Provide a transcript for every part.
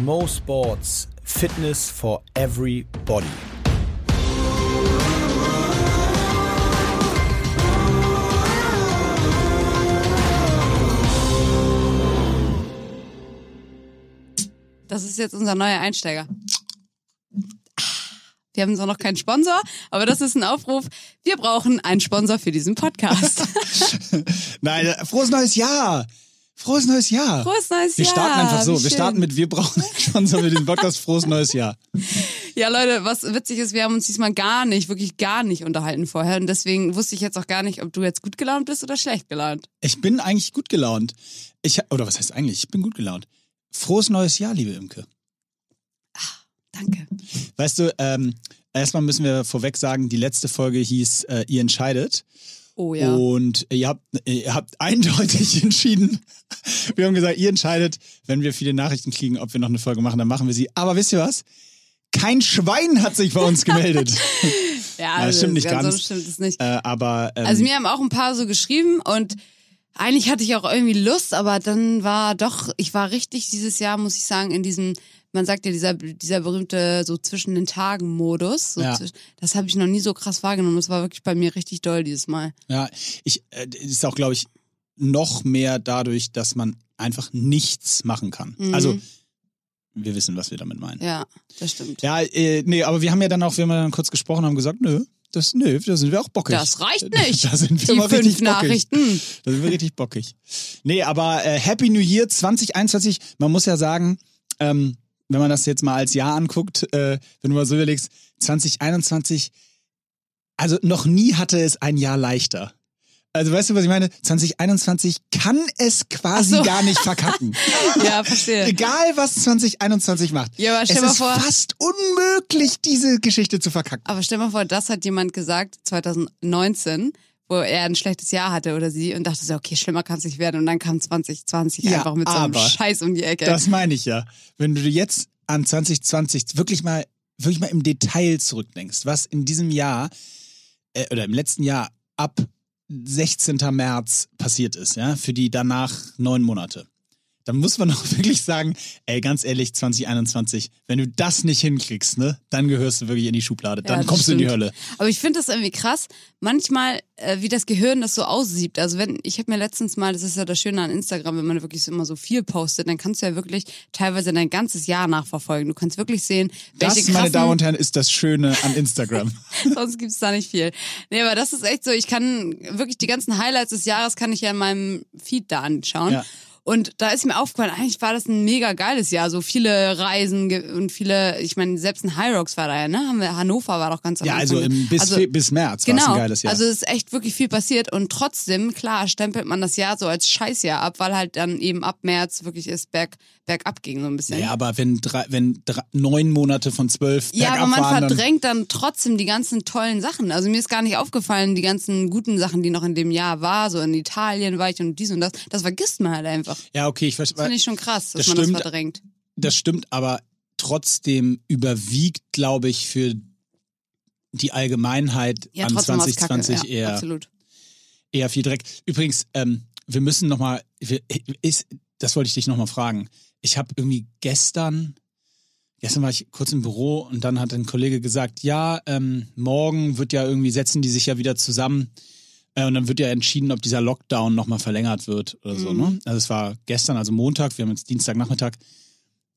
Mo Sports, Fitness for everybody. Das ist jetzt unser neuer Einsteiger. Wir haben zwar noch keinen Sponsor, aber das ist ein Aufruf. Wir brauchen einen Sponsor für diesen Podcast. Nein, frohes neues Jahr! Frohes neues Jahr! Frohes neues Wir Jahr! starten einfach so. Wir starten mit, wir brauchen einen Sponsor für den Podcast. Frohes neues Jahr. Ja, Leute, was witzig ist, wir haben uns diesmal gar nicht, wirklich gar nicht unterhalten vorher. Und deswegen wusste ich jetzt auch gar nicht, ob du jetzt gut gelaunt bist oder schlecht gelaunt. Ich bin eigentlich gut gelaunt. Ich, oder was heißt eigentlich? Ich bin gut gelaunt. Frohes neues Jahr, liebe Imke. Danke. Weißt du, ähm, erstmal müssen wir vorweg sagen, die letzte Folge hieß äh, Ihr entscheidet. Oh ja. Und ihr habt, ihr habt eindeutig entschieden. Wir haben gesagt, ihr entscheidet, wenn wir viele Nachrichten kriegen, ob wir noch eine Folge machen, dann machen wir sie. Aber wisst ihr was? Kein Schwein hat sich bei uns gemeldet. ja, das also stimmt nicht ganz. ganz. So stimmt es nicht. äh, aber ähm, Also mir haben auch ein paar so geschrieben und eigentlich hatte ich auch irgendwie Lust, aber dann war doch, ich war richtig dieses Jahr, muss ich sagen, in diesem, man sagt ja, dieser, dieser berühmte so zwischen den Tagen Modus. So Ja. Das habe ich noch nie so krass wahrgenommen. Das war wirklich bei mir richtig doll dieses Mal. ja, ich äh, ist auch, glaube ich, noch mehr dadurch, dass man einfach nichts machen kann. Mhm. Also wir wissen, was wir damit meinen. Ja, das stimmt. Ja, äh, nee, aber wir haben ja dann auch, wir haben ja dann kurz gesprochen, haben gesagt, nö, das, nö, da sind wir auch bockig. Das reicht nicht. Da sind wir Die mal fünf richtig bockig. Nachrichten. Da sind wir richtig bockig. Nee, aber äh, Happy New Year 2021, man muss ja sagen, ähm, wenn man das jetzt mal als Jahr anguckt, äh, wenn du mal so überlegst, 2021, also noch nie hatte es ein Jahr leichter. Also weißt du, was ich meine? 2021 kann es quasi so. gar nicht verkacken. Ja, verstehe. Egal, was 2021 macht. Ja, aber stell es mal ist vor- fast unmöglich, diese Geschichte zu verkacken. Aber stell mal vor, das hat jemand gesagt 2019, wo er ein schlechtes Jahr hatte oder sie und dachte so, okay, schlimmer kann es nicht werden. Und dann kam 2020 Ja, einfach mit so einem Scheiß um die Ecke. Das meine ich ja. Wenn du jetzt an 2020 wirklich mal, wirklich mal im Detail zurückdenkst, was in diesem Jahr äh, oder im letzten Jahr ab 16. März passiert ist, ja, für die danach neun Monate. Dann muss man doch wirklich sagen, ey, ganz ehrlich, 2021, wenn du das nicht hinkriegst, ne, dann gehörst du wirklich in die Schublade. Dann Ja, kommst du in die stimmt. Hölle. Aber ich finde das irgendwie krass, manchmal, äh, wie das Gehirn das so aussieht. Also wenn, ich habe mir letztens mal, das ist ja das Schöne an Instagram, wenn man wirklich so immer so viel postet, dann kannst du ja wirklich teilweise dein ganzes Jahr nachverfolgen. Du kannst wirklich sehen, welche Das, meine Damen und Herren, ist das Schöne an Instagram. sonst gibt's da nicht viel. Nee, aber das ist echt so, ich kann wirklich die ganzen Highlights des Jahres kann ich ja in meinem Feed da anschauen. Ja. Und da ist mir aufgefallen, eigentlich war das ein mega geiles Jahr. So viele Reisen und viele, ich meine, selbst ein High Rocks war da ja, ne? Haben wir, Hannover war doch ganz am ja, also im, bis, Also- bis März war es Genau. ein geiles Jahr. Also es ist echt wirklich viel passiert und trotzdem, klar, stempelt man das Jahr so als Scheißjahr ab, weil halt dann eben ab März wirklich es berg, bergab ging so ein bisschen. Naja, aber wenn, drei, wenn drei, neun Monate von zwölf Ja, bergab aber man waren, dann, verdrängt dann trotzdem die ganzen tollen Sachen. Also mir ist gar nicht aufgefallen, die ganzen guten Sachen, die noch in dem Jahr war. So in Italien war ich und dies und das. Das vergisst man halt einfach. Ja, okay, ich verstehe. Das finde ich schon krass, dass Das man stimmt. das verdrängt. Das stimmt, aber trotzdem überwiegt, glaube ich, für die Allgemeinheit Ja, an trotzdem war's 2020 Kacke. Ja, eher, absolut. eher viel Dreck. Übrigens, ähm, wir müssen nochmal, das wollte ich dich nochmal fragen. Ich habe irgendwie gestern, gestern war ich kurz im Büro und dann hat ein Kollege gesagt, ja, ähm, morgen wird ja irgendwie, setzen die sich ja wieder zusammen äh, und dann wird ja entschieden, ob dieser Lockdown nochmal verlängert wird oder so. Mhm. Ne? Also es war gestern, also Montag, wir haben jetzt Dienstagnachmittag.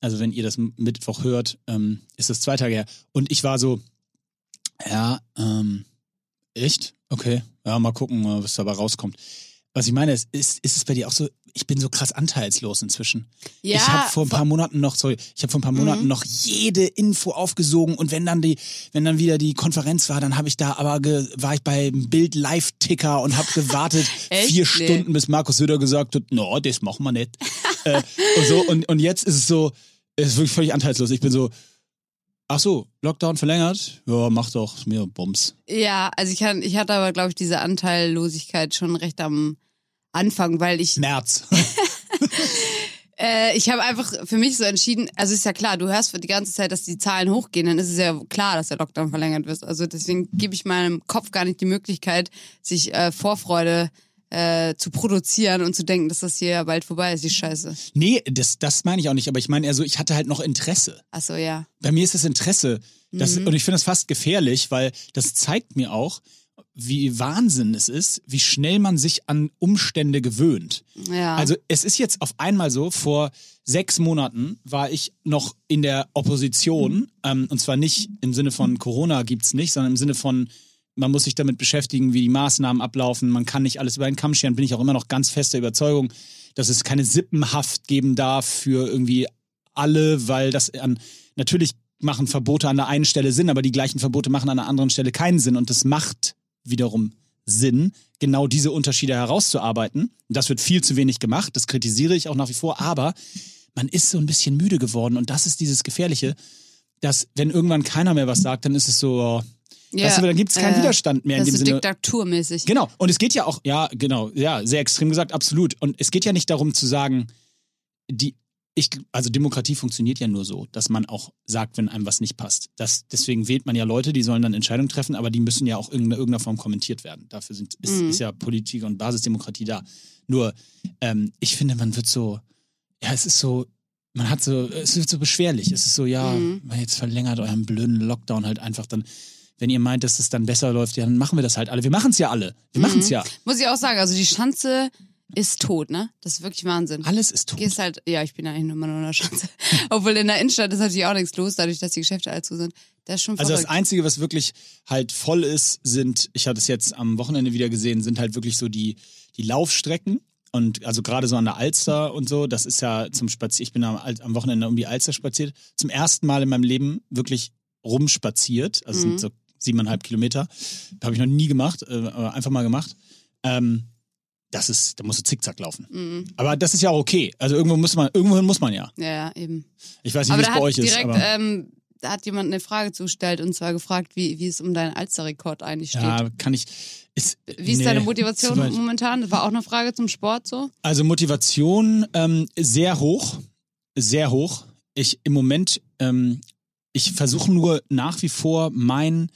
Also wenn ihr das Mittwoch hört, ähm, ist das zwei Tage her. Und ich war so, ja, ähm, echt? Okay, ja, mal gucken, äh, was dabei rauskommt. Was ich meine, ist, ist, ist es bei dir auch so, ich bin so krass anteilslos inzwischen. Ja, ich habe vor ein paar Monaten noch, sorry, ich habe vor ein paar Monaten Mhm. noch jede Info aufgesogen und wenn dann die, wenn dann wieder die Konferenz war, dann habe ich da aber ge, war ich beim Bild Live Ticker und habe gewartet vier Nee. Stunden, bis Markus Söder gesagt hat, no, das machen wir nicht. äh, und so und und jetzt ist es so, es ist wirklich völlig anteilslos. Ich bin so, ach so, Lockdown verlängert, ja, mach doch, mir Bums. Ja, also ich, kann, ich hatte aber, glaube ich, diese Anteillosigkeit schon recht am Anfang, weil ich März. Äh, ich habe einfach für mich so entschieden, also ist ja klar, du hörst die ganze Zeit, dass die Zahlen hochgehen, dann ist es ja klar, dass der Lockdown verlängert wird. Also deswegen gebe ich meinem Kopf gar nicht die Möglichkeit, sich äh, Vorfreude äh, zu produzieren und zu denken, dass das hier bald vorbei ist, die Scheiße. Nee, das, das meine ich auch nicht, aber ich meine eher so, ich hatte halt noch Interesse. Achso, ja. Bei mir ist das Interesse, das, und ich finde das fast gefährlich, weil das zeigt mir auch, wie Wahnsinn es ist, wie schnell man sich an Umstände gewöhnt. Ja. Also es ist jetzt auf einmal so, vor sechs Monaten war ich noch in der Opposition, ähm, und zwar nicht im Sinne von Corona gibt's nicht, sondern im Sinne von, man muss sich damit beschäftigen, wie die Maßnahmen ablaufen, man kann nicht alles über den Kamm scheren, bin ich auch immer noch ganz fester Überzeugung, dass es keine Sippenhaft geben darf für irgendwie alle, weil das an, natürlich machen Verbote an der einen Stelle Sinn, aber die gleichen Verbote machen an der anderen Stelle keinen Sinn und das macht wiederum Sinn, genau diese Unterschiede herauszuarbeiten. Das wird viel zu wenig gemacht, das kritisiere ich auch nach wie vor, aber man ist so ein bisschen müde geworden und das ist dieses Gefährliche, dass wenn irgendwann keiner mehr was sagt, dann ist es so, oh, ja. weißt du, dann gibt es keinen äh, Widerstand mehr in dem ist so Sinne. diktaturmäßig. Genau. Und es geht ja auch, ja, genau, ja, sehr extrem gesagt, absolut. Und es geht ja nicht darum zu sagen, die, ich, also Demokratie funktioniert ja nur so, dass man auch sagt, wenn einem was nicht passt. Das, deswegen wählt man ja Leute, die sollen dann Entscheidungen treffen, aber die müssen ja auch in irgendeiner Form kommentiert werden. Dafür sind, ist, Mhm. ist ja Politik und Basisdemokratie da. Nur, ähm, ich finde, man wird so, ja, es ist so, man hat so, es wird so beschwerlich. Es ist so, ja, Mhm. jetzt verlängert euren blöden Lockdown halt einfach dann. Wenn ihr meint, dass es dann besser läuft, ja, dann machen wir das halt alle. Wir machen es ja alle. Wir machen es ja. Muss ich auch sagen, also die Schanze ist tot, ne? Das ist wirklich Wahnsinn. Alles ist tot. gehst halt, ja, ich bin eigentlich nur in der Schanze. Obwohl in der Innenstadt ist natürlich auch nichts los, dadurch, dass die Geschäfte alle zu sind. Das ist schon Also das verrückt. Einzige, was wirklich halt voll ist, sind, ich hatte es jetzt am Wochenende wieder gesehen, sind halt wirklich so die, die Laufstrecken. Und also gerade so an der Alster und so, das ist ja zum Spazieren, ich bin am, am Wochenende um die Alster spaziert, zum ersten Mal in meinem Leben wirklich rumspaziert. Also es Mhm. sind so siebeneinhalb Kilometer. Habe ich noch nie gemacht, äh, aber einfach mal gemacht. Ähm, das ist, da musst du zickzack laufen. Mhm. Aber das ist ja auch okay. Also irgendwo muss man, irgendwohin muss man ja. Ja, eben. Ich weiß nicht, wie es bei euch ist. direkt, Aber, ähm, da hat jemand eine Frage zugestellt und zwar gefragt, wie, wie es um deinen Alsterrekord eigentlich steht. ja, kann ich. Ist, Wie ist nee, deine Motivation momentan? Das war auch eine Frage zum Sport so? Also Motivation ähm, sehr hoch, sehr hoch. Ich im Moment, ähm, ich versuche nur nach wie vor mein,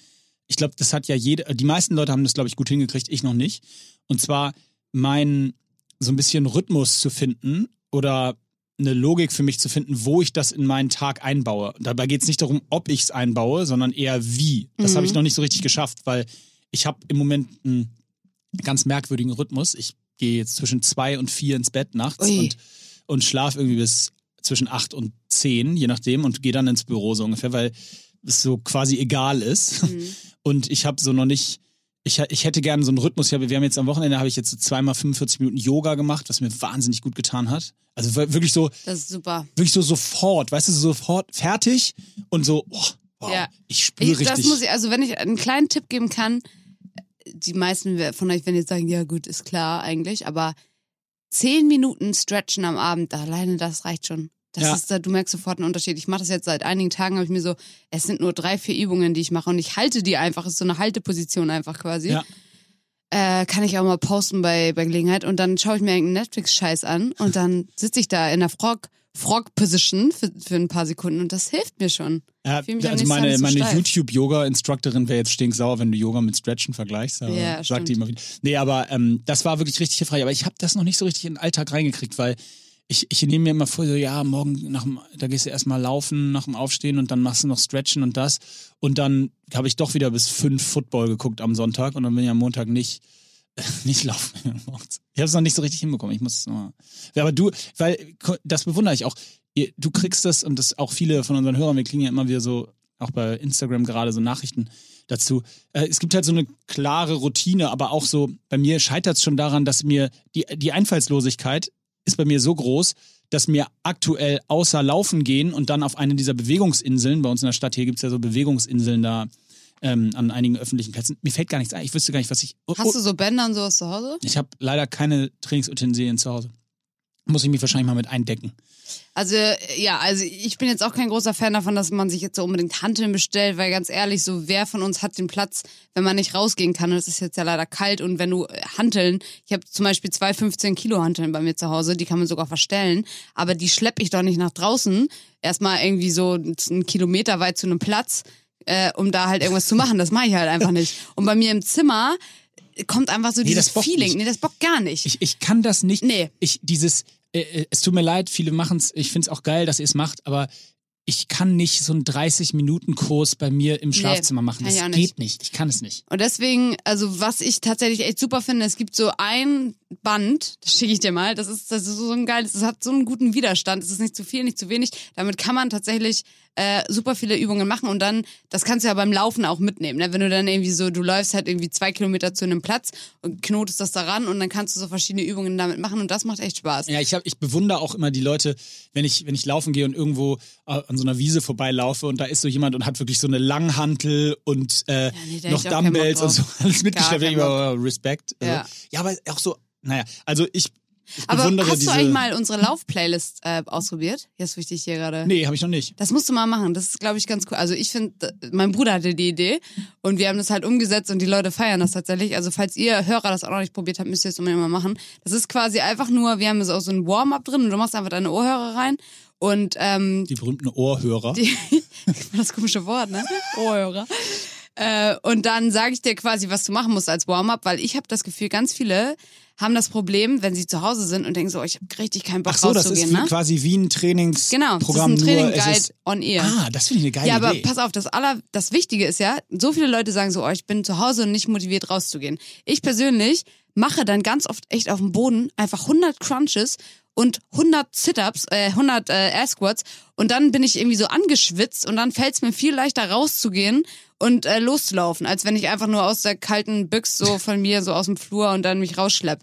ich glaube, das hat ja jeder, die meisten Leute haben das, glaube ich, gut hingekriegt, ich noch nicht. Und zwar mein so ein bisschen Rhythmus zu finden oder eine Logik für mich zu finden, wo ich das in meinen Tag einbaue. Dabei geht es nicht darum, ob ich es einbaue, sondern eher wie. Das Mhm. habe ich noch nicht so richtig geschafft, weil ich habe im Moment einen ganz merkwürdigen Rhythmus. Ich gehe jetzt zwischen zwei und vier ins Bett nachts Ui. und, und schlafe irgendwie bis zwischen acht und zehn, je nachdem, und gehe dann ins Büro so ungefähr, weil es so quasi egal ist. Mhm. Und ich habe so noch nicht, ich, ich hätte gerne so einen Rhythmus. Wir haben jetzt am Wochenende, habe ich jetzt so zweimal 45 Minuten Yoga gemacht, was mir wahnsinnig gut getan hat. Also wir- wirklich so, Das ist super. wirklich so sofort, weißt du, so sofort fertig und so, oh, wow, Ja. ich spüre Ich, das richtig. muss ich, also wenn ich einen kleinen Tipp geben kann, die meisten von euch werden jetzt sagen, ja gut, ist klar eigentlich, aber zehn Minuten stretchen am Abend, alleine das reicht schon. Das Ja. ist da, du merkst sofort einen Unterschied. Ich mache das jetzt seit einigen Tagen, habe ich mir so, es sind nur drei, vier Übungen, die ich mache und ich halte die einfach, ist so eine Halteposition einfach quasi. Ja. Äh, kann ich auch mal posten bei, bei Gelegenheit und dann schaue ich mir irgendeinen Netflix-Scheiß an und dann sitze ich da in der Frog, Frog-Position für, für ein paar Sekunden und das hilft mir schon. Ja, also meine, so meine. YouTube-Yoga-Instructorin wäre jetzt stinksauer, wenn du Yoga mit Stretchen vergleichst. Aber Ja, sagt die immer wieder. Nee, aber ähm, das war wirklich richtig hilfreich. Aber ich habe das noch nicht so richtig in den Alltag reingekriegt, weil ich, ich nehme mir immer vor, so, ja, morgen nach dem, da gehst du erstmal laufen nach dem Aufstehen und dann machst du noch Stretchen und das. Und dann habe ich doch wieder bis fünf Football geguckt am Sonntag und dann bin ich am Montag nicht, nicht laufen. Ich habe es noch nicht so richtig hinbekommen. Ich muss es nochmal. Aber du, weil das bewundere ich auch. Du kriegst das und das auch viele von unseren Hörern, wir kriegen ja immer wieder so, auch bei Instagram gerade so Nachrichten dazu. Äh, es gibt halt so eine klare Routine, aber auch so, bei mir scheitert es schon daran, dass mir die, die Einfallslosigkeit ist bei mir so groß, dass mir aktuell außer Laufen gehen und dann auf eine dieser Bewegungsinseln, bei uns in der Stadt hier gibt es ja so Bewegungsinseln da ähm, an einigen öffentlichen Plätzen, mir fällt gar nichts ein. Ich wüsste gar nicht, was ich. Oh, Hast du so Bänder und sowas zu Hause? ich habe leider keine Trainingsutensilien zu Hause. Muss ich mich wahrscheinlich mal mit eindecken. Also ja, also ich bin jetzt auch kein großer Fan davon, dass man sich jetzt so unbedingt Hanteln bestellt, weil ganz ehrlich, so wer von uns hat den Platz, wenn man nicht rausgehen kann? Und es ist jetzt ja leider kalt und wenn du äh, Hanteln, ich habe zum Beispiel zwei 15 Kilo Hanteln bei mir zu Hause, die kann man sogar verstellen, aber die schleppe ich doch nicht nach draußen, erstmal irgendwie so einen Kilometer weit zu einem Platz, äh, um da halt irgendwas zu machen. Das mache ich halt einfach nicht. Und bei mir im Zimmer kommt einfach so Nee, dieses Feeling. nicht. Nee, das bockt gar nicht. Ich, ich kann das nicht. Nee. Ich, dieses, äh, äh, es tut mir leid, viele machen es, ich finde es auch geil, dass ihr es macht, aber ich kann nicht so einen 30-Minuten-Kurs bei mir im Schlafzimmer machen. kann Das ich auch geht nicht. nicht. Ich kann es nicht. Und deswegen, also was ich tatsächlich echt super finde, es gibt so ein Band, das schicke ich dir mal, das ist, das ist so ein geiles, das hat so einen guten Widerstand, es ist nicht zu viel, nicht zu wenig. Damit kann man tatsächlich äh, super viele Übungen machen und dann, das kannst du ja beim Laufen auch mitnehmen. Ne? Wenn du dann irgendwie so, du läufst halt irgendwie zwei Kilometer zu einem Platz und knotest das daran und dann kannst du so verschiedene Übungen damit machen und das macht echt Spaß. Ja, ich, hab, ich bewundere auch immer die Leute, wenn ich, wenn ich laufen gehe und irgendwo äh, an so einer Wiese vorbeilaufe und da ist so jemand und hat wirklich so eine Langhantel und äh, nee, da noch Dumbbells und so alles mitgeschleppt. Respekt. Also, Ja. ja, aber auch so, naja, also ich, ich Aber hast du eigentlich mal unsere Lauf-Playlist äh, ausprobiert? Jetzt wichtig ich hier gerade. Nee, habe ich noch nicht. Das musst du mal machen. Das ist, glaube ich, ganz cool. Also ich finde, mein Bruder hatte die Idee und wir haben das halt umgesetzt und die Leute feiern das tatsächlich. Also falls ihr Hörer das auch noch nicht probiert habt, müsst ihr es unbedingt mal machen. Das ist quasi einfach nur, wir haben so auch so ein Warm-up drin und du machst einfach deine Ohrhörer rein und ähm, Die berühmten Ohrhörer. die, das komische Wort, ne? Ohrhörer. Äh, und dann sage ich dir quasi, was du machen musst als Warm-up, weil ich habe das Gefühl, ganz viele haben das Problem, wenn sie zu Hause sind und denken so, oh, ich habe richtig keinen Bock Ach so, das ist wie, ne? quasi wie ein Trainingsprogramm. Genau, das ist ein Training Guide ist, on Air. Ah, das finde ich eine geile Ja, aber Idee. pass auf, das aller, das Wichtige ist ja, so viele Leute sagen so, oh, ich bin zu Hause und nicht motiviert rauszugehen. Ich persönlich mache dann ganz oft echt auf dem Boden einfach 100 Crunches und 100 Sit-Ups, äh, 100 äh, Air Squats und dann bin ich irgendwie so angeschwitzt und dann fällt es mir viel leichter rauszugehen und äh, loszulaufen, als wenn ich einfach nur aus der kalten Büchs so von mir so aus dem Flur und dann mich rausschlepp.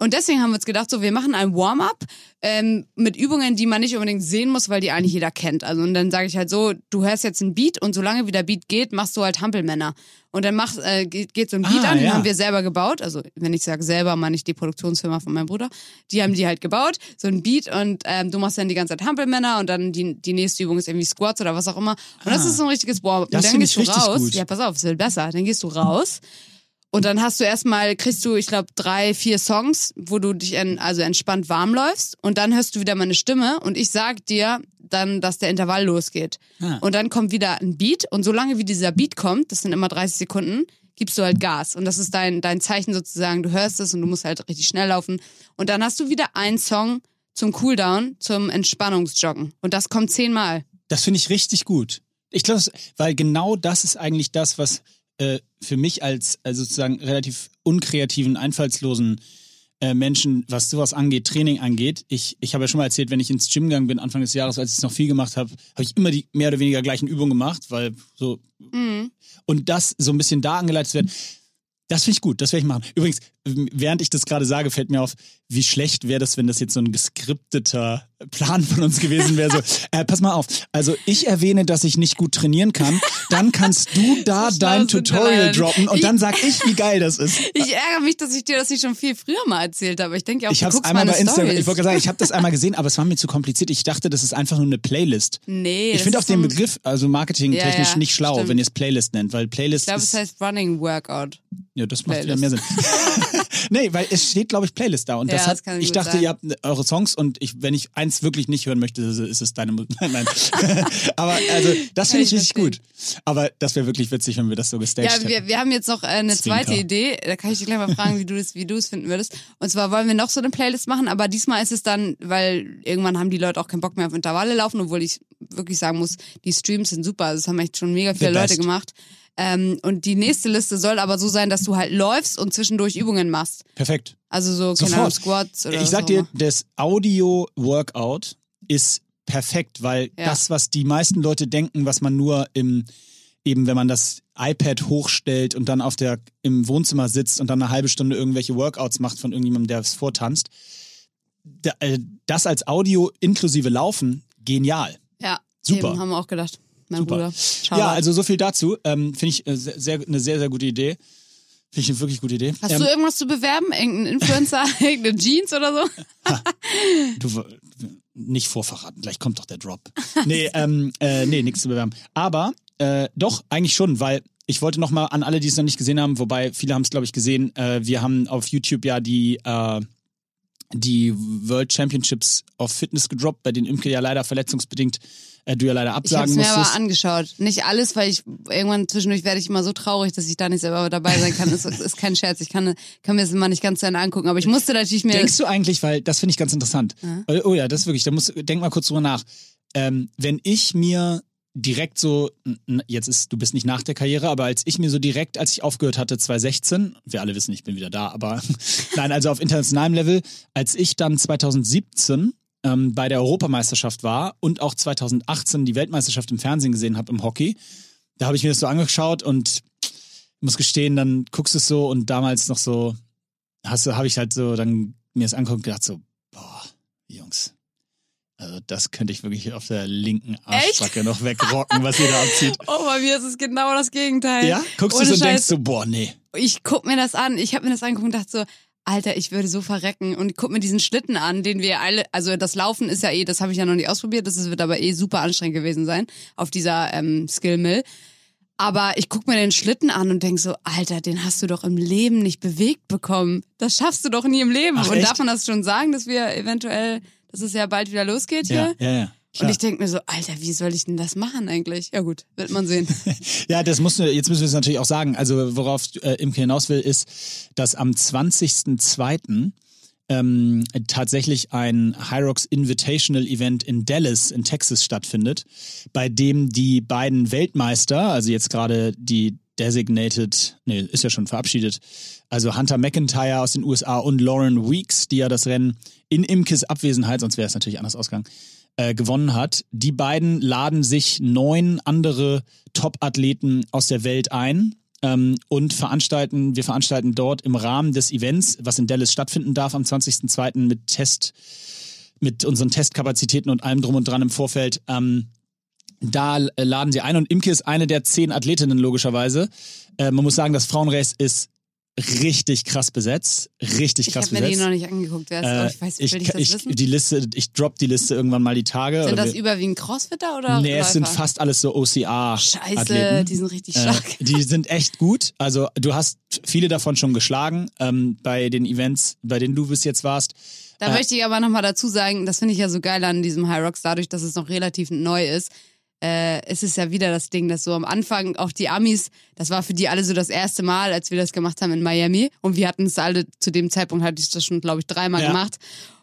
Und deswegen haben wir uns gedacht, so wir machen ein Warm-up ähm, mit Übungen, die man nicht unbedingt sehen muss, weil die eigentlich jeder kennt. Also und dann sage ich halt so, du hörst jetzt einen Beat und solange wie der Beat geht, machst du halt Hampelmänner. Und dann macht, äh, geht, geht so ein Beat Ah, an, den ja. haben wir selber gebaut. Also wenn ich sage selber, meine ich die Produktionsfirma von meinem Bruder. Die haben die halt gebaut, so ein Beat und ähm, du machst dann die ganze Zeit Hampelmänner und dann die, die nächste Übung ist irgendwie Squats oder was auch immer. Und das Ah. ist so ein richtiges Warm-up. Und Das dann gehst du raus. gut. Ja, pass auf, es wird besser. Dann gehst du raus. Und dann hast du erstmal, kriegst du, ich glaube, drei, vier Songs, wo du dich en, also entspannt warm läufst. Und dann hörst du wieder meine Stimme und ich sag dir dann, dass der Intervall losgeht. Ah. Und dann kommt wieder ein Beat. Und solange wie dieser Beat kommt, das sind immer 30 Sekunden, gibst du halt Gas. Und das ist dein, dein Zeichen sozusagen. Du hörst es und du musst halt richtig schnell laufen. Und dann hast du wieder einen Song zum Cooldown, zum Entspannungsjoggen. Und das kommt zehnmal. Das finde ich richtig gut. Ich glaube, weil genau das ist eigentlich das, was äh, für mich als also sozusagen relativ unkreativen, einfallslosen äh, Menschen, was sowas angeht, Training angeht. Ich, ich habe ja schon mal erzählt, wenn ich ins Gym gegangen bin, Anfang des Jahres, als ich es noch viel gemacht habe, habe ich immer die mehr oder weniger gleichen Übungen gemacht, weil so Mhm. und das so ein bisschen da angeleitet wird. Das finde ich gut, das werde ich machen. Übrigens, während ich das gerade sage, fällt mir auf, wie schlecht wäre das, wenn das jetzt so ein geskripteter Plan von uns gewesen wäre. So, äh, pass mal auf. Also ich erwähne, dass ich nicht gut trainieren kann. Dann kannst du da dein Tutorial droppen und nicht. dann sag ich, wie geil das ist. Ich ärgere mich, dass ich dir das nicht schon viel früher mal erzählt habe. Ich denke auch, Ich habe es einmal bei Instagram, Stories. ich wollte sagen, ich habe das einmal gesehen, aber es war mir zu kompliziert. Ich dachte, das ist einfach nur eine Playlist. Nee, Ich finde auch den Begriff, also marketingtechnisch Ja, ja, nicht schlau, stimmt. wenn ihr es Playlist nennt, weil Playlist Ich glaube, es heißt Running Workout. Ja, das macht wieder mehr Sinn. Nee, weil es steht, glaube ich, Playlist da. Und Ja, das das hat, kann ich dachte, sein. ihr habt ne- eure Songs und ich, wenn ich eins wirklich nicht hören möchte, ist es deine Musik. Nein, nein. Aber also, das finde ich richtig gut. Aber das wäre wirklich witzig, wenn wir das so gestaged Ja, hätten. wir, wir haben jetzt noch äh, eine Zwinker. zweite Idee. Da kann ich dich gleich mal fragen, wie du das, wie du es finden würdest. Und zwar wollen wir noch so eine Playlist machen, aber diesmal ist es dann, weil irgendwann haben die Leute auch keinen Bock mehr auf Intervalle laufen, obwohl ich wirklich sagen muss, die Streams sind super. Also das haben echt schon mega viele Leute best. Ähm, und die nächste Liste soll aber so sein, dass du halt läufst und zwischendurch Übungen machst. Perfekt. Also so, keine Ahnung, Sofort. Squats oder Ich sag dir, das Audio-Workout ist perfekt, weil Ja. das, was die meisten Leute denken, was man nur im, eben wenn man das iPad hochstellt und dann auf der, im Wohnzimmer sitzt und dann eine halbe Stunde irgendwelche Workouts macht von irgendjemandem, der es vortanzt, äh, das als Audio inklusive Laufen, genial. Ja, Super. Eben, haben wir auch gedacht. Mein Super. Bruder. Schau ja, also so viel dazu. Ähm, Finde ich äh, sehr, eine sehr, sehr gute Idee. Finde ich eine wirklich gute Idee. Hast ähm, du irgendwas zu bewerben? Irgendein Influencer? Irgendeine Jeans oder so? Du, nicht vorverraten, gleich kommt doch der Drop. Nee, ähm, äh, nee, nichts zu bewerben. Aber äh, doch, eigentlich schon, weil ich wollte noch mal an alle, die es noch nicht gesehen haben, wobei viele haben es, glaube ich, gesehen, äh, wir haben auf YouTube ja die, äh, die World Championships of Fitness gedroppt, bei denen Imke ja leider verletzungsbedingt äh, du ja leider Ich habe absagen es mir aber musstest. angeschaut. Nicht alles, weil ich irgendwann zwischendurch werde ich immer so traurig, dass ich da nicht selber dabei sein kann. Das ist, ist kein Scherz. Ich kann, kann mir das immer nicht ganz zu Ende angucken. Aber ich musste natürlich mir. Denkst du eigentlich, weil das finde ich ganz interessant. Oh, oh ja, das ist wirklich, da muss, denk mal kurz drüber nach. Ähm, wenn ich mir direkt so, jetzt ist, du bist nicht nach der Karriere, aber als ich mir so direkt, als ich aufgehört hatte, 2016, wir alle wissen, ich bin wieder da, aber nein, also auf internationalem Level, als ich dann 2017 ähm, bei der Europameisterschaft war und auch 2018 die Weltmeisterschaft im Fernsehen gesehen habe im Hockey, da habe ich mir das so angeschaut und muss gestehen, dann guckst du es so und damals noch so, hast du, habe ich halt so dann mir das angeguckt und gedacht so, boah, Jungs, also das könnte ich wirklich auf der linken Arschbacke noch wegrocken, was ihr da abzieht. Oh, bei mir ist es genau das Gegenteil. Ja? Guckst du und denkst so, boah, nee. ich guck mir das an. Ich habe mir das angeguckt und dachte so, Alter, ich würde so verrecken. Und ich guck mir diesen Schlitten an, den wir alle, also das Laufen ist ja eh, das habe ich ja noch nicht ausprobiert, das wird aber eh super anstrengend gewesen sein auf dieser ähm, Skill Mill. Aber ich guck mir den Schlitten an und denk so, Alter, den hast du doch im Leben nicht bewegt bekommen. Das schaffst du doch nie im Leben. Ach, und echt? darf man das schon sagen, dass wir eventuell, dass es ja bald wieder losgeht hier? Ja, ja, ja. Und Klar. ich denk mir so, Alter, wie soll ich denn das machen eigentlich? Ja gut, wird man sehen. Ja, das musst du, jetzt müssen wir es natürlich auch sagen. Also, worauf äh, Imke hinaus will, ist, dass am 20.02. Ähm, tatsächlich ein Hyrox Invitational Event in Dallas in Texas stattfindet, bei dem die beiden Weltmeister, also jetzt gerade die Designated, nee, ist ja schon verabschiedet, also Hunter McIntyre aus den USA und Lauren Weeks, die ja das Rennen in Imkes Abwesenheit, sonst wäre es natürlich anders ausgegangen, äh, gewonnen hat. Die beiden laden sich neun andere Top-Athleten aus der Welt ein ähm, und veranstalten, wir veranstalten dort im Rahmen des Events, was in Dallas stattfinden darf am 20.02. mit Test, mit unseren Testkapazitäten und allem drum und dran im Vorfeld, ähm, da laden sie ein und Imke ist eine der zehn Athletinnen logischerweise. Äh, man muss sagen, das Frauenrace ist richtig krass besetzt, richtig Ich krass habe mir die besetzt. noch nicht angeguckt. Wer ist, Äh, ich weiß, ich, will ich das ich, wissen? die Liste, ich drop die Liste irgendwann mal die Tage. Sind das überwiegend Crossfitter oder Nee, es sind Läufer? fast alles so OCA-Athleten. Scheiße, die sind richtig Äh, stark. die sind echt gut. Also du hast viele davon schon geschlagen ähm, bei den Events, bei denen du bis jetzt warst. Da äh, möchte ich aber nochmal dazu sagen, das finde ich ja so geil an diesem High Rocks, dadurch, dass es noch relativ neu ist. Äh, es ist ja wieder das Ding, dass so am Anfang auch die Amis, das war für die alle so das erste Mal, als wir das gemacht haben in Miami. Und wir hatten es alle, zu dem Zeitpunkt hatte ich das schon, glaube ich, dreimal Ja. gemacht.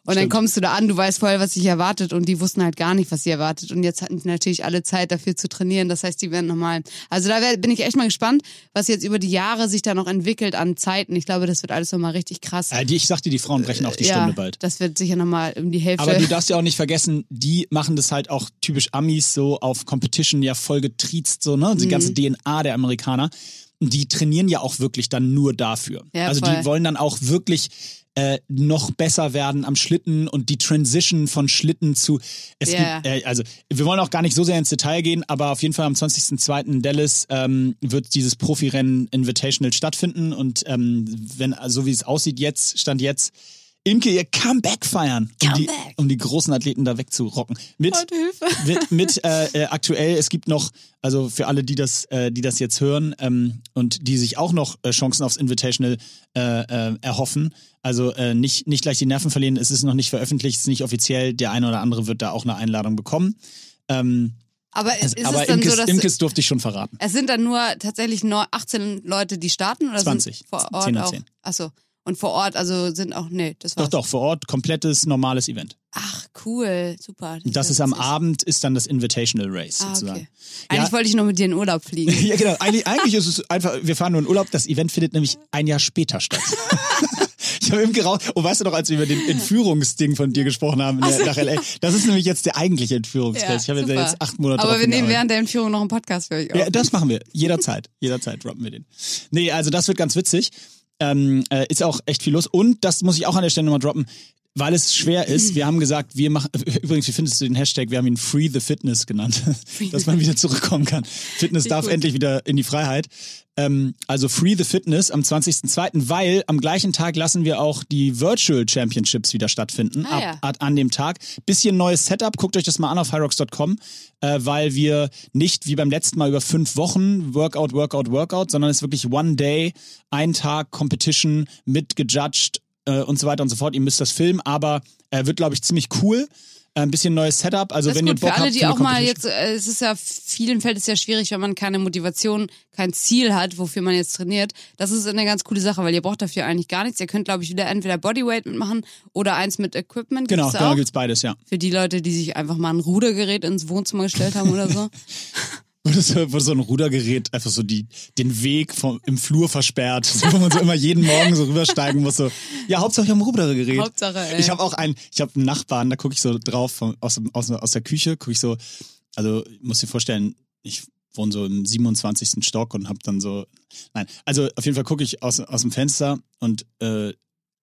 Und dann Stimmt. kommst du da an, du weißt vorher, was dich erwartet und die wussten halt gar nicht, was sie erwartet. Und jetzt hatten die natürlich alle Zeit dafür zu trainieren. Das heißt, die werden nochmal. Also da wär, bin ich echt mal gespannt, was jetzt über die Jahre sich da noch entwickelt an Zeiten. Ich glaube, das wird alles nochmal richtig krass. Äh, die, ich sagte, die Frauen brechen auch die ja, Stunde bald. Das wird sicher nochmal um die Hälfte. Aber du darfst ja auch nicht vergessen, die machen das halt auch typisch Amis so auf Competition ja voll getriezt, so, ne? Mhm. Die ganze DNA der Amerikaner. Die trainieren ja auch wirklich dann nur dafür. Ja, also voll. die wollen dann auch wirklich äh, noch besser werden am Schlitten und die Transition von Schlitten zu. Es Ja. gibt, äh, also wir wollen auch gar nicht so sehr ins Detail gehen, aber auf jeden Fall am 20.02. in Dallas ähm, wird dieses Profirennen Invitational stattfinden und ähm, wenn so wie es aussieht jetzt stand jetzt Imke ihr Comeback feiern, um die, Comeback. um die großen Athleten da wegzurocken. Mit, mit, mit äh, äh, aktuell, es gibt noch, also für alle, die das, äh, die das jetzt hören ähm, und die sich auch noch äh, Chancen aufs Invitational äh, äh, erhoffen, also nicht, nicht gleich die Nerven verlieren, es ist noch nicht veröffentlicht, es ist nicht offiziell, der eine oder andere wird da auch eine Einladung bekommen. Ähm, Aber ist aber es Imkes, so, Imkes durfte ich schon verraten. es sind dann nur tatsächlich nur 18 Leute, die starten oder 20. sind vor Ort 10 und auch? 10. Achso. Und vor Ort, also sind auch, nee, das war's. Doch, doch, vor Ort, komplettes, normales Event. Ach, cool, super. Das ja ist am. Abend, ist dann das Invitational Race Ah, sozusagen. okay. Eigentlich wollte ich nur mit dir in Urlaub fliegen. Ja, genau. Eigentlich, eigentlich ist es einfach, wir fahren nur in Urlaub. Das Event findet nämlich ein Jahr später statt. ich habe eben geraucht. Und weißt du noch, als wir über den Entführungsding von dir gesprochen haben der, nach L.A., das ist nämlich jetzt der eigentliche Entführungscase. ich habe super. jetzt acht Monate Aber wir nehmen während der Entführung noch einen Podcast für euch auf. Ja, das machen wir. Jederzeit. Jederzeit droppen wir den. Nee, also das wird ganz witzig. Ähm, äh, ist auch echt viel los. Und das muss ich auch an der Stelle nochmal droppen, weil es schwer ist. Wir haben gesagt, wir machen, übrigens, wie findest du den Hashtag? Wir haben ihn Free the Fitness genannt, dass man wieder zurückkommen kann. Fitness darf gut. endlich wieder in die Freiheit. Ähm, also Free the Fitness am 20.02., weil am gleichen Tag lassen wir auch die Virtual Championships wieder stattfinden. Ah, ja. ab, ab, an dem Tag. Bisschen neues Setup, guckt euch das mal an auf hyrox.com, äh, weil wir nicht wie beim letzten Mal über fünf Wochen Workout, Workout, Workout, sondern es ist wirklich One Day, ein Tag Competition mit gejudged äh, und so weiter und so fort. Ihr müsst das filmen, aber äh, wird, glaube ich, ziemlich cool. Äh, Ein bisschen neues Setup. Also Das wenn ihr Bock für alle, habt, die auch mal jetzt, äh, es ist ja, vielen fällt es ja schwierig, wenn man keine Motivation, kein Ziel hat, wofür man jetzt trainiert. Das ist eine ganz coole Sache, weil ihr braucht dafür eigentlich gar nichts. Ihr könnt, glaube ich, wieder entweder Bodyweight mitmachen oder eins mit Equipment. Genau, Gibt's genau gibt's beides, ja. Für die Leute, die sich einfach mal ein Rudergerät ins Wohnzimmer gestellt haben oder so. Wo so, so ein Rudergerät einfach so die, den Weg vom, im Flur versperrt, so, wo man so immer jeden Morgen so rübersteigen muss. So. Ja, Hauptsache ich habe ein Rudergerät. Hauptsache, ey. Ich habe auch einen, ich habe einen Nachbarn, da gucke ich so drauf vom, aus, aus, aus der Küche, gucke ich so, also muss dir vorstellen, ich wohne so im 27. Stock und habe dann so, nein, also auf jeden Fall gucke ich aus, aus dem Fenster und äh,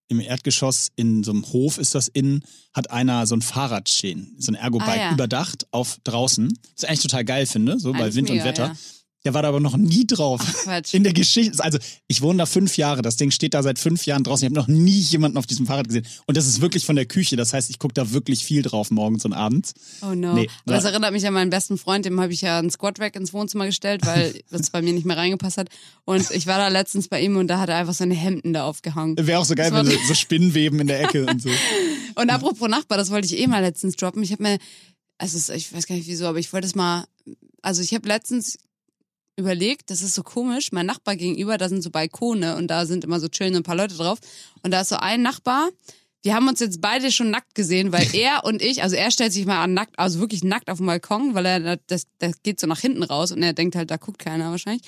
im Erdgeschoss in so einem Hof ist das innen, hat einer so ein Fahrrad stehen, so ein Ergo-Bike Ah, ja. überdacht auf draußen. Was ich eigentlich total geil finde, so bei Eigentlich Wind und mega, Wetter. ja. Der war da aber noch nie drauf. Quatsch. In der Geschichte. Also, ich wohne da fünf Jahre. Das Ding steht da seit fünf Jahren draußen. Ich habe noch nie jemanden auf diesem Fahrrad gesehen. Und das ist wirklich von der Küche. Das heißt, ich gucke da wirklich viel drauf morgens und abends. Oh no. Nee, Aber das erinnert mich an meinen besten Freund, dem habe ich ja einen Squat-Rack ins Wohnzimmer gestellt, weil das bei mir nicht mehr reingepasst hat. Und ich war da letztens bei ihm und da hat er einfach seine Hemden da aufgehangen. Wäre auch so geil, wenn so, so Spinnenweben in der Ecke und so. Und apropos Nachbar, das wollte ich eh mal letztens droppen. Ich habe mir, also ich weiß gar nicht wieso, aber ich wollte es mal, also ich habe letztens überlegt, das ist so komisch, mein Nachbar gegenüber, da sind so Balkone und da sind immer so chillen ein paar Leute drauf. Und da ist so ein Nachbar, wir haben uns jetzt beide schon nackt gesehen, weil er und ich, also er stellt sich mal an nackt, also wirklich nackt auf dem Balkon, weil er, das, das geht so nach hinten raus und er denkt halt, da guckt keiner wahrscheinlich.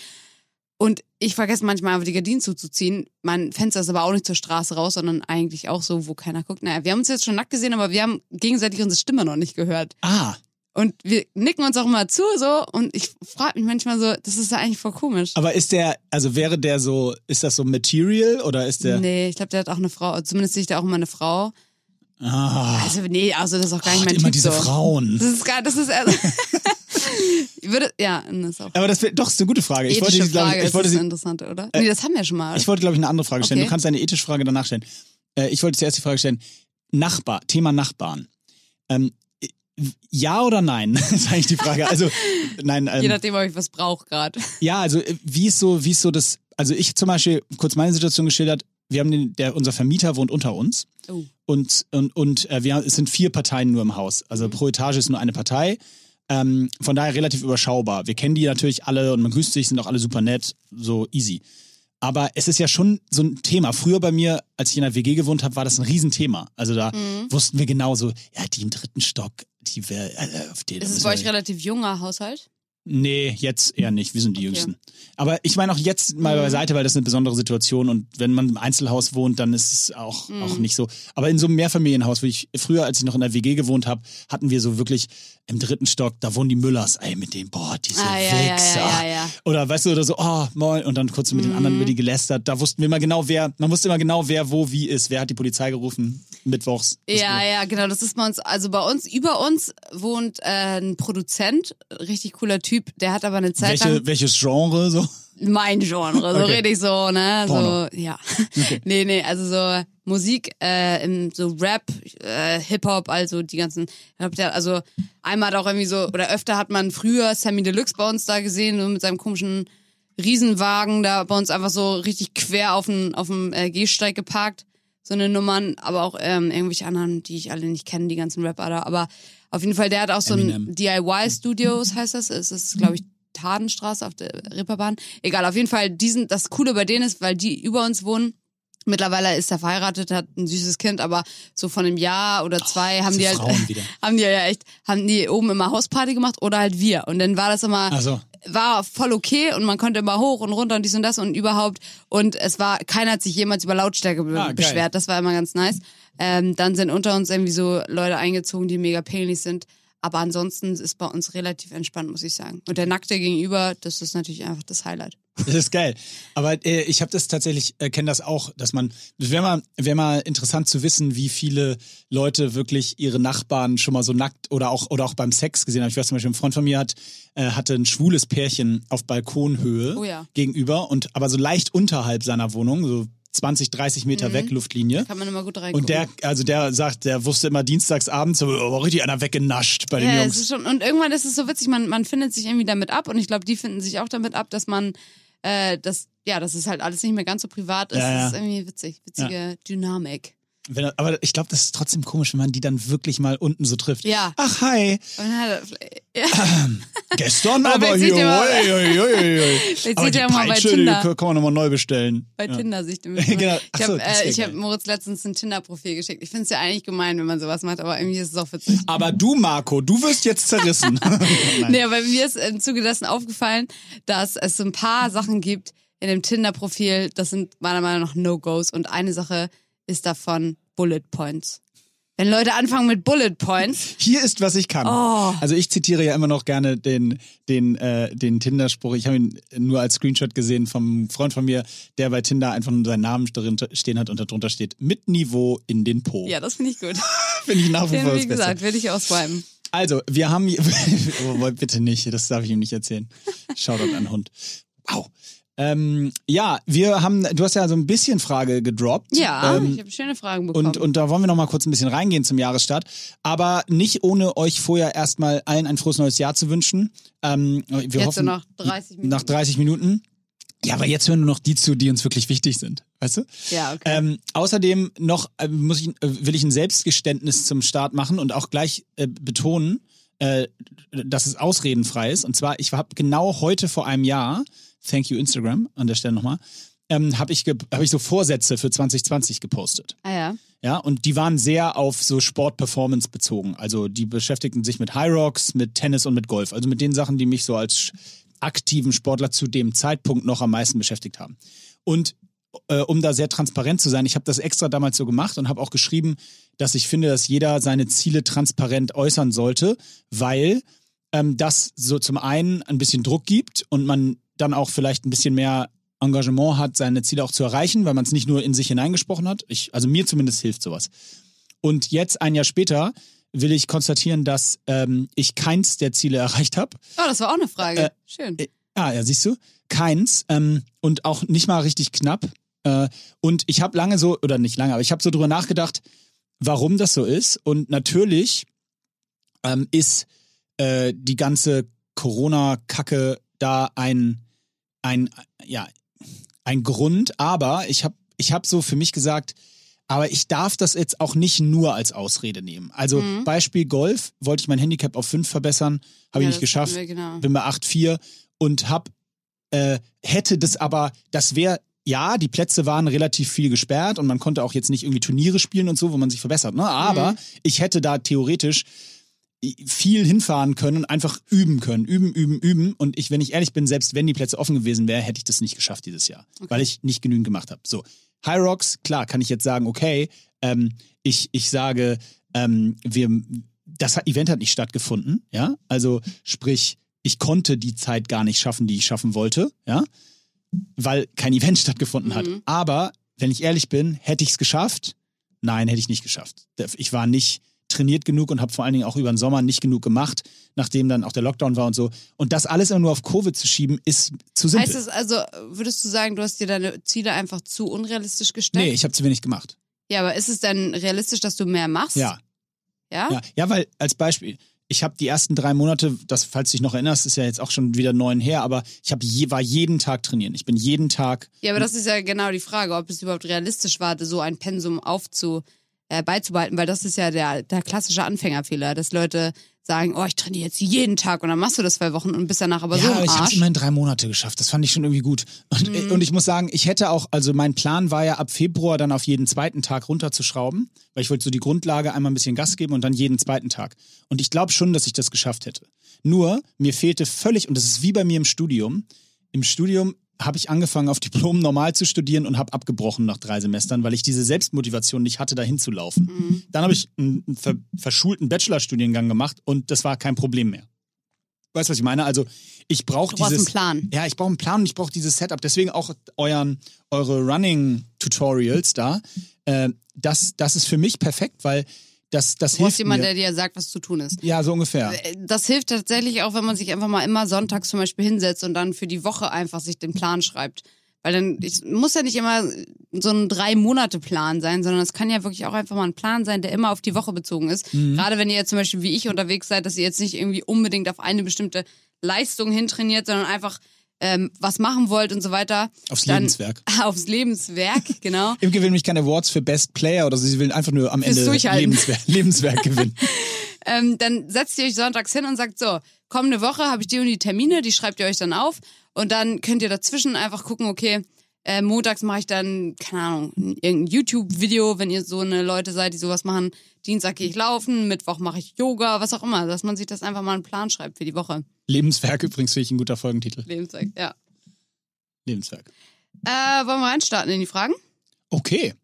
Und ich vergesse manchmal einfach die Gardinen zuzuziehen. Mein Fenster ist aber auch nicht zur Straße raus, sondern eigentlich auch so, wo keiner guckt. Naja, wir haben uns jetzt schon nackt gesehen, aber wir haben gegenseitig unsere Stimme noch nicht gehört. Ah, Und wir nicken uns auch immer zu so und ich frage mich manchmal so, das ist ja eigentlich voll komisch. aber ist der, also wäre der so, ist das so Material oder ist der. Nee, ich glaube, der hat auch eine Frau, zumindest sehe ich da auch immer eine Frau. Ah, Also nee, also das ist auch gar oh, nicht mein immer Typ diese so. Frauen. Das ist gar, das ist also, ich würde, ja, das ist auch Aber das wär, doch, ist eine gute Frage. Ich wollte, ethische glaub Frage, ich, ich wollte ist eine interessante, oder? nee, das haben wir schon mal. Ich wollte, glaube ich, eine andere Frage stellen. Okay. Du kannst eine ethische Frage danach stellen. Äh, ich wollte zuerst die Frage stellen: Nachbar, Thema Nachbarn. Ähm, ja oder nein? ist eigentlich die Frage. Also, nein, Je ähm, nachdem, ob ich was brauche gerade. ja, also, äh, wie ist so, wie ist so das, also ich zum Beispiel, kurz meine Situation geschildert, wir haben den, der, unser Vermieter wohnt unter uns Oh. und, und, und äh, wir, es sind vier Parteien nur im Haus. Also pro Etage ist nur eine Partei. Ähm, von daher relativ überschaubar. Wir kennen die natürlich alle und man grüßt sich, sind auch alle super nett, so easy. Aber es ist ja schon so ein Thema. Früher bei mir, als ich in der WG gewohnt habe, war das ein Riesenthema. Also da Mhm. wussten wir genau so, ja, die im dritten Stock, die wäre, äh, auf da Ist es bei euch relativ junger Haushalt? Nee, jetzt eher nicht. Wir sind die Okay. Mhm. Jüngsten. Aber ich meine auch jetzt mal beiseite, weil das ist eine besondere Situation und wenn man im Einzelhaus wohnt, dann ist es auch, Mhm. auch nicht so. Aber in so einem Mehrfamilienhaus, wie ich früher, als ich noch in der WG gewohnt habe, hatten wir so wirklich im dritten Stock, da wohnen die Müllers, ey, mit dem, boah, diese Ah, Wichser. ja, ja, ja. Oder weißt du, oder so, oh, moin, und dann kurz mit den anderen Mhm. über die gelästert. Da wussten wir immer genau, wer, man wusste immer genau, wer wo wie ist. Wer hat die Polizei gerufen? Mittwochs. Ja, ja, genau. Das ist bei uns, also bei uns, über uns wohnt äh, ein Produzent, richtig cooler Typ, der hat aber eine Zeit lang Welche, welches Genre so? mein Genre, so Okay. rede ich so, ne? Porno. So, ja. nee, nee, also so Musik, äh, im, so Rap, äh, Hip-Hop, also die ganzen, also einmal hat auch irgendwie so, oder öfter hat man früher Sammy Deluxe bei uns da gesehen, so mit seinem komischen Riesenwagen da bei uns einfach so richtig quer auf dem, auf dem äh, Gehsteig geparkt. So eine Nummern, aber auch ähm, irgendwelche anderen, die ich alle nicht kenne, die ganzen Rapper da. Aber auf jeden Fall, der hat auch so Eminem. ein DIY-Studios, heißt das. Es ist, glaube ich, Tadenstraße auf der Ripperbahn. Egal, auf jeden Fall, diesen, das Coole bei denen ist, weil die über uns wohnen. Mittlerweile ist er verheiratet, hat ein süßes Kind, aber so von einem Jahr oder zwei haben diese die halt, haben die ja echt, haben die oben immer Hausparty gemacht oder halt wir. Und dann war das immer, Ach so. war voll okay und man konnte immer hoch und runter und dies und das und überhaupt. Und es war, keiner hat sich jemals über Lautstärke be Ah, beschwert. Das war immer ganz nice. Ähm, dann sind unter uns irgendwie so Leute eingezogen, die mega peinlich sind. Aber ansonsten ist bei uns relativ entspannt, muss ich sagen. Und der Nackte gegenüber, das ist natürlich einfach das Highlight. Das ist geil. Aber äh, ich habe das tatsächlich, äh, kenne das auch, dass man, es wäre mal, wär mal interessant zu wissen, wie viele Leute wirklich ihre Nachbarn schon mal so nackt oder auch, oder auch beim Sex gesehen haben. Ich weiß zum Beispiel, ein Freund von mir hat, äh, hatte ein schwules Pärchen auf Balkonhöhe Oh ja. gegenüber und aber so leicht unterhalb seiner Wohnung, so 20, 30 Meter weg, Luftlinie. Kann man immer gut reingucken. Und der, also der sagt, der wusste immer dienstags abends, so, oh, richtig einer weggenascht bei den ja, Jungs. ist schon, und irgendwann ist es so witzig, man, man findet sich irgendwie damit ab und ich glaube, die finden sich auch damit ab, dass man, äh, dass ja, dass es halt alles nicht mehr ganz so privat ist. Ja, ja. Das ist irgendwie witzig, witzige Dynamik. Wenn, aber ich glaube, das ist trotzdem komisch, wenn man die dann wirklich mal unten so trifft. Ja. Ach, hi. Ja. Gestern Aber aber jetzt hier. seht ihr mal- ui, ui, ui, ui. Jetzt Aber die ihr mal bei Peitsche, die Tinder. kann man nochmal neu bestellen. Bei ja. Tinder sich Genau. Ich habe äh, ich hab. Moritz letztens ein Tinder-Profil geschickt. Ich finde es ja eigentlich gemein, wenn man sowas macht, aber irgendwie ist es auch witzig. Aber du, Marco, du wirst jetzt zerrissen. Nee, aber mir ist im Zuge dessen aufgefallen, dass es so ein paar Sachen gibt in dem Tinder-Profil, das sind meiner Meinung nach No-Gos. Und eine Sache ist davon Bullet Points. Wenn Leute anfangen mit Bullet Points, Hier ist, was ich kann. Oh. Also ich zitiere ja immer noch gerne den, den, äh, den Tinder-Spruch. Ich habe ihn nur als Screenshot gesehen vom Freund von mir, der bei Tinder einfach nur seinen Namen darin stehen hat und darunter steht, mit Niveau in den Po. ja, das finde ich gut. Finde ich nach wie vor wie gesagt, will ich ausschreiben. Also, wir haben hier, oh, bitte nicht, das darf ich ihm nicht erzählen. Shoutout an Hund. Wow. Ähm, ja, wir haben, du hast ja so ein bisschen Frage gedroppt. Ja, Ähm, ich habe schöne Fragen bekommen. und, und da wollen wir noch mal kurz ein bisschen reingehen zum Jahresstart. Aber nicht ohne euch vorher erstmal allen ein frohes neues Jahr zu wünschen. Ähm, wir Jetzt so hoffen, nach 30 Minuten. nach 30 Minuten. Ja, aber jetzt hören nur noch die zu, die uns wirklich wichtig sind. Weißt du? ja, okay. Ähm, außerdem noch äh, muss ich, äh, will ich ein Selbstgeständnis zum Start machen und auch gleich äh, betonen, äh, dass es ausredenfrei ist. Und zwar, ich habe genau heute vor einem Jahr, thank you Instagram an der Stelle nochmal, ähm, habe ich, hab ich so Vorsätze für 2020 gepostet. ah ja. Ja, und die waren sehr auf so Sport-Performance bezogen. Also die beschäftigten sich mit High Rocks, mit Tennis und mit Golf. Also mit den Sachen, die mich so als aktiven Sportler zu dem Zeitpunkt noch am meisten beschäftigt haben. Und äh, um da sehr transparent zu sein, ich habe das extra damals so gemacht und habe auch geschrieben, dass ich finde, dass jeder seine Ziele transparent äußern sollte, weil ähm, das so zum einen ein bisschen Druck gibt und man dann auch vielleicht ein bisschen mehr Engagement hat, seine Ziele auch zu erreichen, weil man es nicht nur in sich hineingesprochen hat. Ich, also mir zumindest hilft sowas. Und jetzt, ein Jahr später, will ich konstatieren, dass ähm, ich keins der Ziele erreicht habe. Oh, das war auch eine Frage. Äh, Schön. äh, Ah, ja, siehst du? Keins. Ähm, und auch nicht mal richtig knapp. Äh, und ich habe lange so, oder nicht lange, aber ich habe so drüber nachgedacht, warum das so ist. Und natürlich ähm, ist äh, die ganze Corona-Kacke da ein, ein, ja, ein Grund. Aber ich habe ich hab so für mich gesagt, aber ich darf das jetzt auch nicht nur als Ausrede nehmen. Also Mhm. Beispiel Golf, wollte ich mein Handicap auf 5 verbessern, habe Ja, ich nicht geschafft genau. bin bei 8,4 und hab, äh, hätte das aber, das wäre, ja, die Plätze waren relativ viel gesperrt und man konnte auch jetzt nicht irgendwie Turniere spielen und so, wo man sich verbessert, ne? Aber Mhm. ich hätte da theoretisch viel hinfahren können und einfach üben können. Üben, üben, üben. Und ich, wenn ich ehrlich bin, selbst wenn die Plätze offen gewesen wären, hätte ich das nicht geschafft dieses Jahr. Weil ich nicht genügend gemacht habe. So. High Rocks, klar, kann ich jetzt sagen, okay, ähm, ich, ich sage, ähm, wir, das Event hat nicht stattgefunden, ja. Also sprich, ich konnte die Zeit gar nicht schaffen, die ich schaffen wollte, ja, weil kein Event stattgefunden hat. Mhm. Aber wenn ich ehrlich bin, hätte ich es geschafft? Nein, hätte ich nicht geschafft. Ich war nicht trainiert genug und habe vor allen Dingen auch über den Sommer nicht genug gemacht, nachdem dann auch der Lockdown war und so. Und das alles immer nur auf Covid zu schieben, ist zu simpel. Heißt es also, würdest du sagen, du hast dir deine Ziele einfach zu unrealistisch gesteckt? nee, ich habe zu wenig gemacht. Ja, aber ist es dann realistisch, dass du mehr machst? Ja. Ja? Ja, ja weil als Beispiel, ich habe die ersten drei Monate, das, falls du dich noch erinnerst, ist ja jetzt auch schon wieder neun her, aber ich hab je, war jeden Tag trainieren. Ich bin jeden Tag. Ja, aber das ist ja genau die Frage, ob es überhaupt realistisch war, so ein Pensum aufzu, äh, beizubehalten, weil das ist ja der, der klassische Anfängerfehler, dass Leute sagen, oh, ich trainiere jetzt jeden Tag und dann machst du das zwei Wochen und bist danach aber so ja, im ich habe es Arsch. immerhin drei Monate geschafft. Das fand ich schon irgendwie gut. Und, Mhm. und ich muss sagen, ich hätte auch, also mein Plan war ja ab Februar dann auf jeden zweiten Tag runterzuschrauben, weil ich wollte so die Grundlage einmal ein bisschen Gas geben und dann jeden zweiten Tag. Und ich glaube schon, dass ich das geschafft hätte. Nur, mir fehlte völlig, und das ist wie bei mir im Studium, im Studium habe ich angefangen, auf Diplom normal zu studieren und habe abgebrochen nach drei Semestern, weil ich diese Selbstmotivation nicht hatte, dahin zu laufen. Mhm. Dann habe ich einen ver verschulten Bachelorstudiengang gemacht und das war kein Problem mehr. Weißt du, was ich meine? Also ich brauche dieses... einen Plan. Ja, ich brauche einen Plan und ich brauche dieses Setup. Deswegen auch euren, eure Running-Tutorials da. Äh, das, das ist für mich perfekt, weil das, das Du hilft jemanden, mir. der dir sagt, was zu tun ist. ja, so ungefähr. Das hilft tatsächlich auch, wenn man sich einfach mal immer sonntags zum Beispiel hinsetzt und dann für die Woche einfach sich den Plan schreibt. Weil dann ich, muss ja nicht immer so ein Drei-Monate-Plan sein, sondern es kann ja wirklich auch einfach mal ein Plan sein, der immer auf die Woche bezogen ist. Mhm. Gerade wenn ihr jetzt zum Beispiel wie ich unterwegs seid, dass ihr jetzt nicht irgendwie unbedingt auf eine bestimmte Leistung hintrainiert, sondern einfach ähm, was machen wollt und so weiter. Aufs dann, Lebenswerk. Aufs Lebenswerk, genau. Imke will nämlich keine Awards für Best Player oder so, sie will einfach nur am Fürs Ende. Lebenswerk, Lebenswerk gewinnen. ähm, dann setzt ihr euch sonntags hin und sagt so, kommende Woche habe ich die und die Termine, die schreibt ihr euch dann auf und dann könnt ihr dazwischen einfach gucken, okay, äh, montags mache ich dann, keine Ahnung, irgendein YouTube-Video, wenn ihr so eine Leute seid, die sowas machen. Dienstag gehe ich laufen, Mittwoch mache ich Yoga, was auch immer, dass man sich das einfach mal einen Plan schreibt für die Woche. Lebenswerk übrigens finde ich ein guter Folgentitel. Lebenswerk, ja. Lebenswerk. Äh, wollen wir reinstarten in die Fragen? Okay.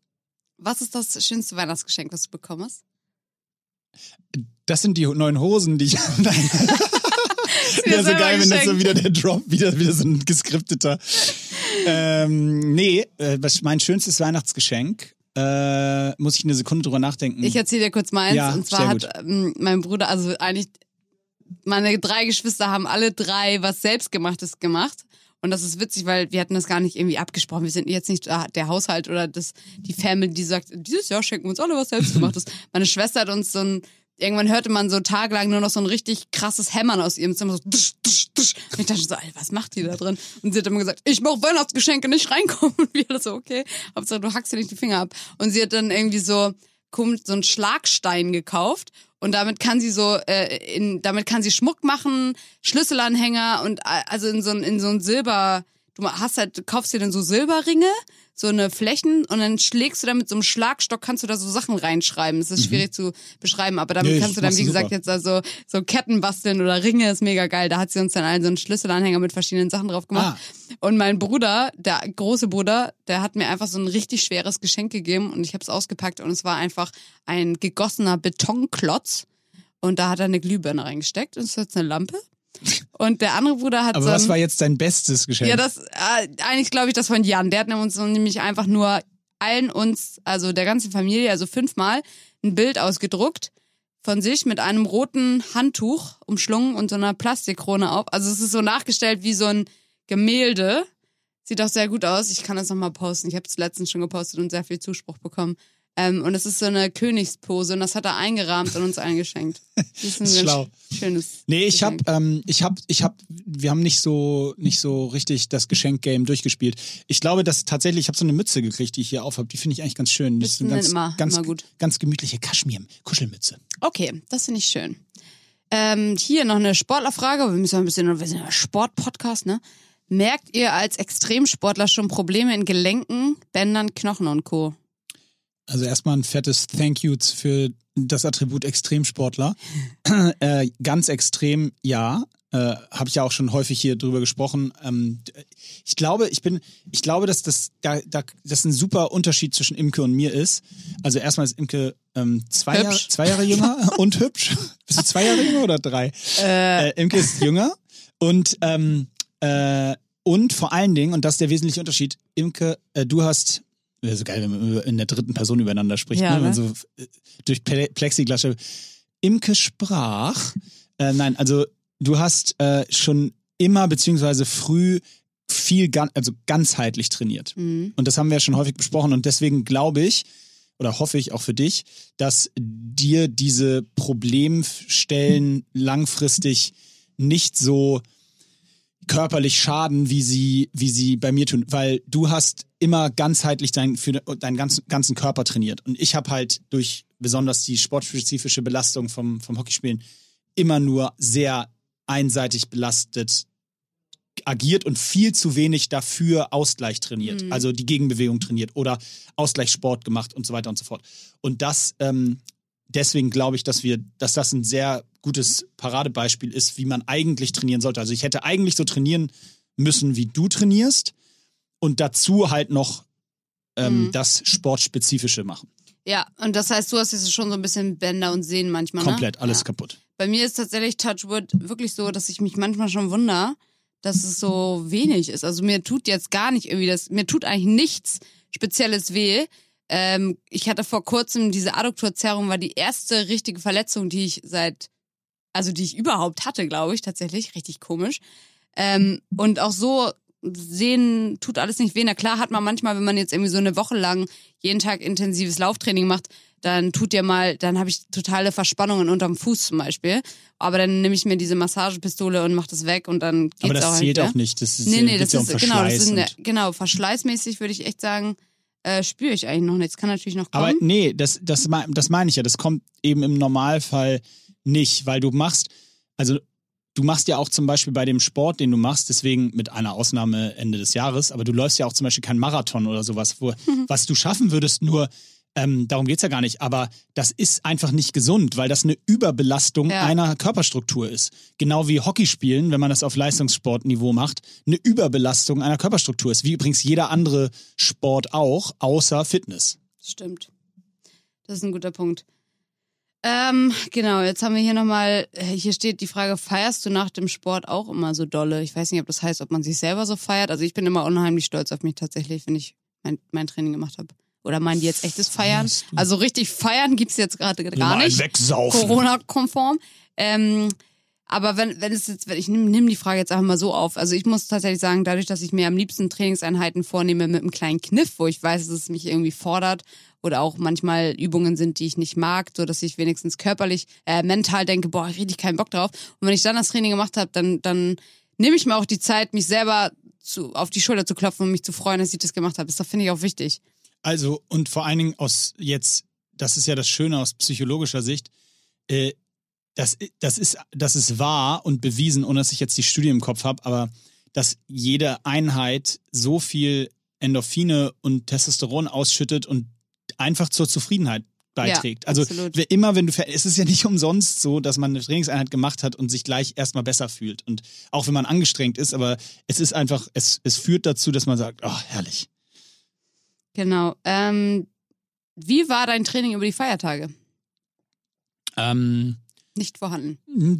Was ist das schönste Weihnachtsgeschenk, das du bekommen hast? Das sind die neuen Hosen, die ich. Nein. Wäre so geil, wenn das so wieder der Drop, wieder, wieder so ein geskripteter. Ähm, nee, äh, was mein schönstes Weihnachtsgeschenk, äh, muss ich eine Sekunde drüber nachdenken. Ich erzähle dir kurz mal eins. Ja, und zwar sehr hat ähm, mein Bruder, also eigentlich, meine drei Geschwister haben alle drei was Selbstgemachtes gemacht. Und das ist witzig, weil wir hatten das gar nicht irgendwie abgesprochen. Wir sind jetzt nicht ah, der Haushalt oder das, die Family, die sagt, dieses Jahr schenken wir uns alle was Selbstgemachtes. Meine Schwester hat uns so ein, irgendwann hörte man so tagelang nur noch so ein richtig krasses Hämmern aus ihrem Zimmer. So tsch, tsch, tsch. Und ich dachte so, Alter, was macht die da drin? Und sie hat immer gesagt, ich mach Weihnachtsgeschenke, nicht reinkommen. Und wir alle so, okay. Hauptsache, du hackst dir nicht die Finger ab. Und sie hat dann irgendwie so, so einen Schlagstein gekauft. Und damit kann sie so, äh, in, damit kann sie Schmuck machen, Schlüsselanhänger und äh, also in so in so ein Silber, du hast halt, du kaufst dir dann so Silberringe, so eine Flächen und dann schlägst du da mit so einem Schlagstock, kannst du da so Sachen reinschreiben. Das ist schwierig zu beschreiben, aber damit Nee, kannst du dann, wie gesagt, super. jetzt also so Ketten basteln oder Ringe, ist mega geil. Da hat sie uns dann allen so einen Schlüsselanhänger mit verschiedenen Sachen drauf gemacht. Und mein Bruder, der große Bruder, der hat mir einfach so ein richtig schweres Geschenk gegeben und ich habe es ausgepackt und es war einfach ein gegossener Betonklotz und da hat er eine Glühbirne reingesteckt und es ist jetzt eine Lampe. Und der andere Bruder hat Aber so was ein, war jetzt dein bestes Geschenk? ja, das äh, eigentlich glaube ich das von Jan. Der hat uns nämlich einfach nur allen uns, also der ganzen Familie, also fünfmal ein Bild ausgedruckt von sich mit einem roten Handtuch umschlungen und so einer Plastikkrone auf. Also es ist so nachgestellt wie so ein Gemälde. Sieht auch sehr gut aus. Ich kann das nochmal posten. Ich habe es letztens schon gepostet und sehr viel Zuspruch bekommen. Ähm, und es ist so eine Königspose und das hat er eingerahmt und uns eingeschenkt. Das ist ein Das ist schlau. schönes. Nee, ich hab, Geschenk. ähm, ich hab, ich hab, wir haben nicht so, nicht so richtig das Geschenkgame durchgespielt. Ich glaube, dass tatsächlich, ich habe so eine Mütze gekriegt, die ich hier aufhab. Die finde ich eigentlich ganz schön. Die ist Mützen ganz, immer- ganz, immer gut. ganz gemütliche Kaschmir-Kuschelmütze. Okay, das finde ich schön. Ähm, hier noch eine Sportlerfrage. Wir müssen ein bisschen, wir sind ja Sportpodcast, ne? Merkt ihr als Extremsportler schon Probleme in Gelenken, Bändern, Knochen und Co.? Also erstmal ein fettes Thank you für das Attribut Extremsportler. äh, ganz extrem, ja. Äh, Habe ich ja auch schon häufig hier drüber gesprochen. Ähm, ich glaube, ich bin, ich glaube, dass das, da, da, das ein super Unterschied zwischen Imke und mir ist. Also erstmal ist Imke ähm, zwei, Jahre, Hübsch. zwei Jahre jünger und hübsch. Bist du zwei Jahre jünger oder drei? Äh, Imke ist jünger und ähm, äh, und vor allen Dingen, und das ist der wesentliche Unterschied, Imke, äh, du hast, wäre so geil, wenn man in der dritten Person übereinander spricht, Ja, ne? Ne? so äh, durch Ple Plexiglas. Imke sprach, äh, nein, also du hast äh, schon immer beziehungsweise früh viel, also ganzheitlich trainiert. Mhm. Und das haben wir ja schon häufig besprochen. Und deswegen glaube ich, oder hoffe ich auch für dich, dass dir diese Problemstellen langfristig nicht so körperlich schaden, wie sie, wie sie bei mir tun. Weil du hast immer ganzheitlich dein, für deinen ganzen, ganzen Körper trainiert. Und ich habe halt durch besonders die sportspezifische Belastung vom, vom Hockeyspielen immer nur sehr einseitig belastet agiert und viel zu wenig dafür Ausgleich trainiert, Mhm. also die Gegenbewegung trainiert oder Ausgleichssport gemacht und so weiter und so fort. Und das, ähm, deswegen glaube ich, dass wir, dass das ein sehr gutes Paradebeispiel ist, wie man eigentlich trainieren sollte. Also ich hätte eigentlich so trainieren müssen, wie du trainierst und dazu halt noch ähm, Mhm. das Sportspezifische machen. Ja, und das heißt, du hast jetzt schon so ein bisschen Bänder und Sehnen manchmal, Komplett, ne? alles ja. kaputt. Bei mir ist tatsächlich Touchwood wirklich so, dass ich mich manchmal schon wundere, dass es so wenig ist. Also mir tut jetzt gar nicht irgendwie das, mir tut eigentlich nichts Spezielles weh. Ähm, ich hatte vor kurzem diese Adduktorzerrung, war die erste richtige Verletzung, die ich seit, also die ich überhaupt hatte, glaube ich, tatsächlich. Richtig komisch. Ähm, und auch so sehen tut alles nicht weh. Na klar hat man manchmal, wenn man jetzt irgendwie so eine Woche lang jeden Tag intensives Lauftraining macht, dann tut dir mal, dann habe ich totale Verspannungen unterm Fuß zum Beispiel. Aber dann nehme ich mir diese Massagepistole und mache das weg und dann geht's Aber das auch zählt auch nicht. Das ist, Nee, nee, das ja um ist genau, das Verschleiß ist eine, genau verschleißmäßig würde ich echt sagen, äh, spüre ich eigentlich noch nichts. Kann natürlich noch kommen. Aber nee, das, das, das meine ich ja. Das kommt eben im Normalfall nicht, weil du machst, also du machst ja auch zum Beispiel bei dem Sport, den du machst, deswegen mit einer Ausnahme Ende des Jahres, aber du läufst ja auch zum Beispiel kein Marathon oder sowas, wo, was du schaffen würdest, nur ähm, darum geht's ja gar nicht, aber das ist einfach nicht gesund, weil das eine Überbelastung Ja. einer Körperstruktur ist. Genau wie Hockeyspielen, wenn man das auf Leistungssportniveau macht, eine Überbelastung einer Körperstruktur ist, wie übrigens jeder andere Sport auch, außer Fitness. Stimmt. Das ist ein guter Punkt. Ähm, genau, jetzt haben wir hier nochmal, hier steht die Frage, feierst du nach dem Sport auch immer so dolle? Ich weiß nicht, ob das heißt, ob man sich selber so feiert. Also ich bin immer unheimlich stolz auf mich tatsächlich, wenn ich mein, mein Training gemacht habe. Oder meinen die jetzt echtes Feiern? Also richtig feiern gibt's jetzt gerade gar nicht. Corona-konform. Ähm, aber wenn, wenn es jetzt, wenn ich nehme nimm die Frage jetzt einfach mal so auf. Also ich muss tatsächlich sagen, dadurch, dass ich mir am liebsten Trainingseinheiten vornehme mit einem kleinen Kniff, wo ich weiß, dass es mich irgendwie fordert oder auch manchmal Übungen sind, die ich nicht mag, so dass ich wenigstens körperlich, äh, mental denke, boah, ich richtig keinen Bock drauf. Und wenn ich dann das Training gemacht habe, dann, dann nehme ich mir auch die Zeit, mich selber zu, auf die Schulter zu klopfen und mich zu freuen, dass ich das gemacht habe. Das finde ich auch wichtig. Also, und vor allen Dingen aus jetzt, das ist ja das Schöne aus psychologischer Sicht, äh, das, das, ist, das ist wahr und bewiesen, ohne dass ich jetzt die Studie im Kopf habe, aber dass jede Einheit so viel Endorphine und Testosteron ausschüttet und einfach zur Zufriedenheit beiträgt. Ja, also wer- immer wenn du es ist ja nicht umsonst so, dass man eine Trainingseinheit gemacht hat und sich gleich erstmal besser fühlt und auch wenn man angestrengt ist, aber es ist einfach es es führt dazu, dass man sagt, oh, herrlich. Genau. Ähm, wie war dein Training über die Feiertage? Ähm, Nicht vorhanden.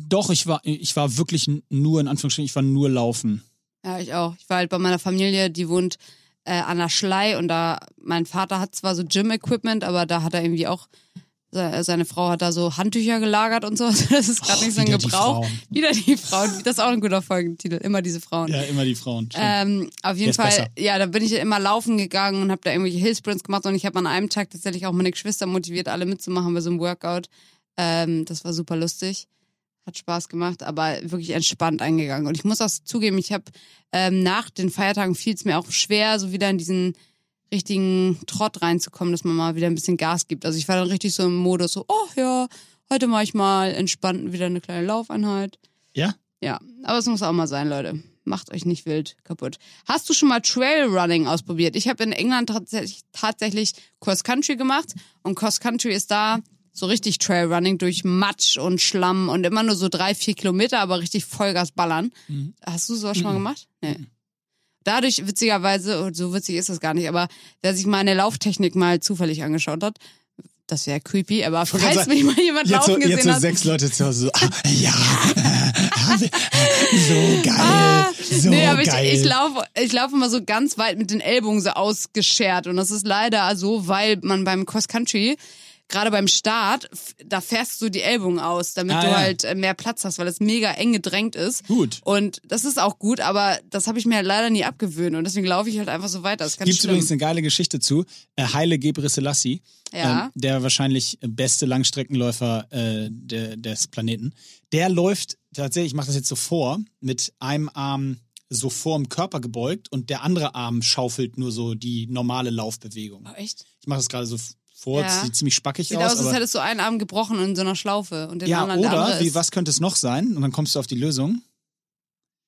Doch, ich war, ich war wirklich nur, in Anführungsstrichen, ich war nur laufen. Ja, ich auch. Ich war halt bei meiner Familie, die wohnt äh, an der Schlei und da, mein Vater hat zwar so Gym-Equipment, aber da hat er irgendwie auch, seine Frau hat da so Handtücher gelagert und so. Das ist gerade nicht so ein die Gebrauch. Frauen. Wieder die Frauen. Das ist auch ein guter Folgentitel. Immer diese Frauen. Ja, immer die Frauen. Ähm, auf jeden Jetzt Fall, besser. ja, da bin ich immer laufen gegangen und habe da irgendwelche Hillsprints gemacht und ich habe an einem Tag tatsächlich auch meine Geschwister motiviert, alle mitzumachen bei so einem Workout. Ähm, das war super lustig. Hat Spaß gemacht, aber wirklich entspannt eingegangen. Und ich muss auch zugeben, ich habe ähm, nach den Feiertagen fiel es mir auch schwer, so wieder in diesen richtigen Trott reinzukommen, dass man mal wieder ein bisschen Gas gibt. Also ich war dann richtig so im Modus, so, oh ja, heute mache ich mal entspannt wieder eine kleine Laufeinheit. ja? Ja, aber es muss auch mal sein, Leute. Macht euch nicht wild kaputt. Hast du schon mal Trailrunning ausprobiert? Ich habe in England tatsächlich, tatsächlich Cross Country gemacht und Cross Country ist da so richtig Trailrunning durch Matsch und Schlamm und immer nur so drei, vier Kilometer, aber richtig Vollgas ballern. Hast du sowas schon mal gemacht? Nee. Dadurch, witzigerweise, und so witzig ist das gar nicht, aber wer sich meine Lauftechnik mal zufällig angeschaut hat, das wäre creepy, aber falls gerade mich mal jemand Jetzt so, laufen jetzt gesehen so hat, sechs Leute zu Hause so, ah, ja, so geil, so Ah, nee, aber geil. ich, ich laufe ich lauf immer so ganz weit mit den Ellbogen so ausgeschert. Und das ist leider so, weil man beim Cross Country, gerade beim Start, da fährst du die Ellbogen aus, damit Ah, du ja. halt äh, mehr Platz hast, weil es mega eng gedrängt ist. Gut. Und das ist auch gut, aber das habe ich mir halt leider nie abgewöhnt. Und deswegen laufe ich halt einfach so weiter. Gibt schlimm. übrigens eine geile Geschichte zu. Äh, Haile Gebrselassie, Ja. ähm, der wahrscheinlich beste Langstreckenläufer äh, der, des Planeten, der läuft tatsächlich, ich mache das jetzt so vor, mit einem Arm so vorm Körper gebeugt und der andere Arm schaufelt nur so die normale Laufbewegung. Oh, echt? Ich mache das gerade so vor, Ja. sieht ziemlich spackig Sieht aus. aus, als hättest du einen Arm gebrochen in so einer Schlaufe und den ja, anderen der oder andere wie, was könnte es noch sein? Und dann kommst du auf die Lösung.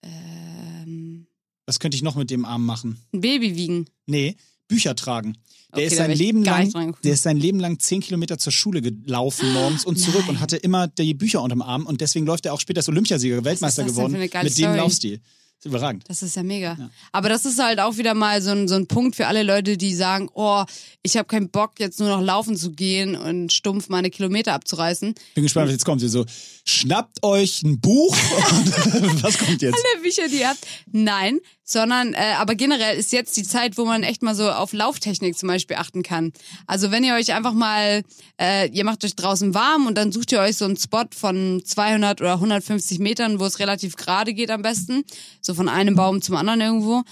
ähm, Was könnte ich noch mit dem Arm machen? ein Baby wiegen. Nee, Bücher tragen. Der Okay, ist sein Leben lang, der ist sein Leben lang zehn Kilometer zur Schule gelaufen morgens und zurück Nein. und hatte immer die Bücher unterm Arm und deswegen läuft er auch später als Olympiasieger, Weltmeister geworden mit dem Story? Laufstil. Das ist überragend. Das ist ja mega. Aber das ist halt auch wieder mal so ein, so ein Punkt für alle Leute, die sagen, oh, ich habe keinen Bock, jetzt nur noch laufen zu gehen und stumpf meine Kilometer abzureißen. Bin gespannt, was jetzt kommt. Sie so, schnappt euch ein Buch und was kommt jetzt? Alle Bücher, die ihr habt. Nein, sondern, äh, aber generell ist jetzt die Zeit, wo man echt mal so auf Lauftechnik zum Beispiel achten kann. Also wenn ihr euch einfach mal, äh, ihr macht euch draußen warm und dann sucht ihr euch so einen Spot von 200 oder 150 Metern, wo es relativ gerade geht am besten. So von einem Baum zum anderen irgendwo.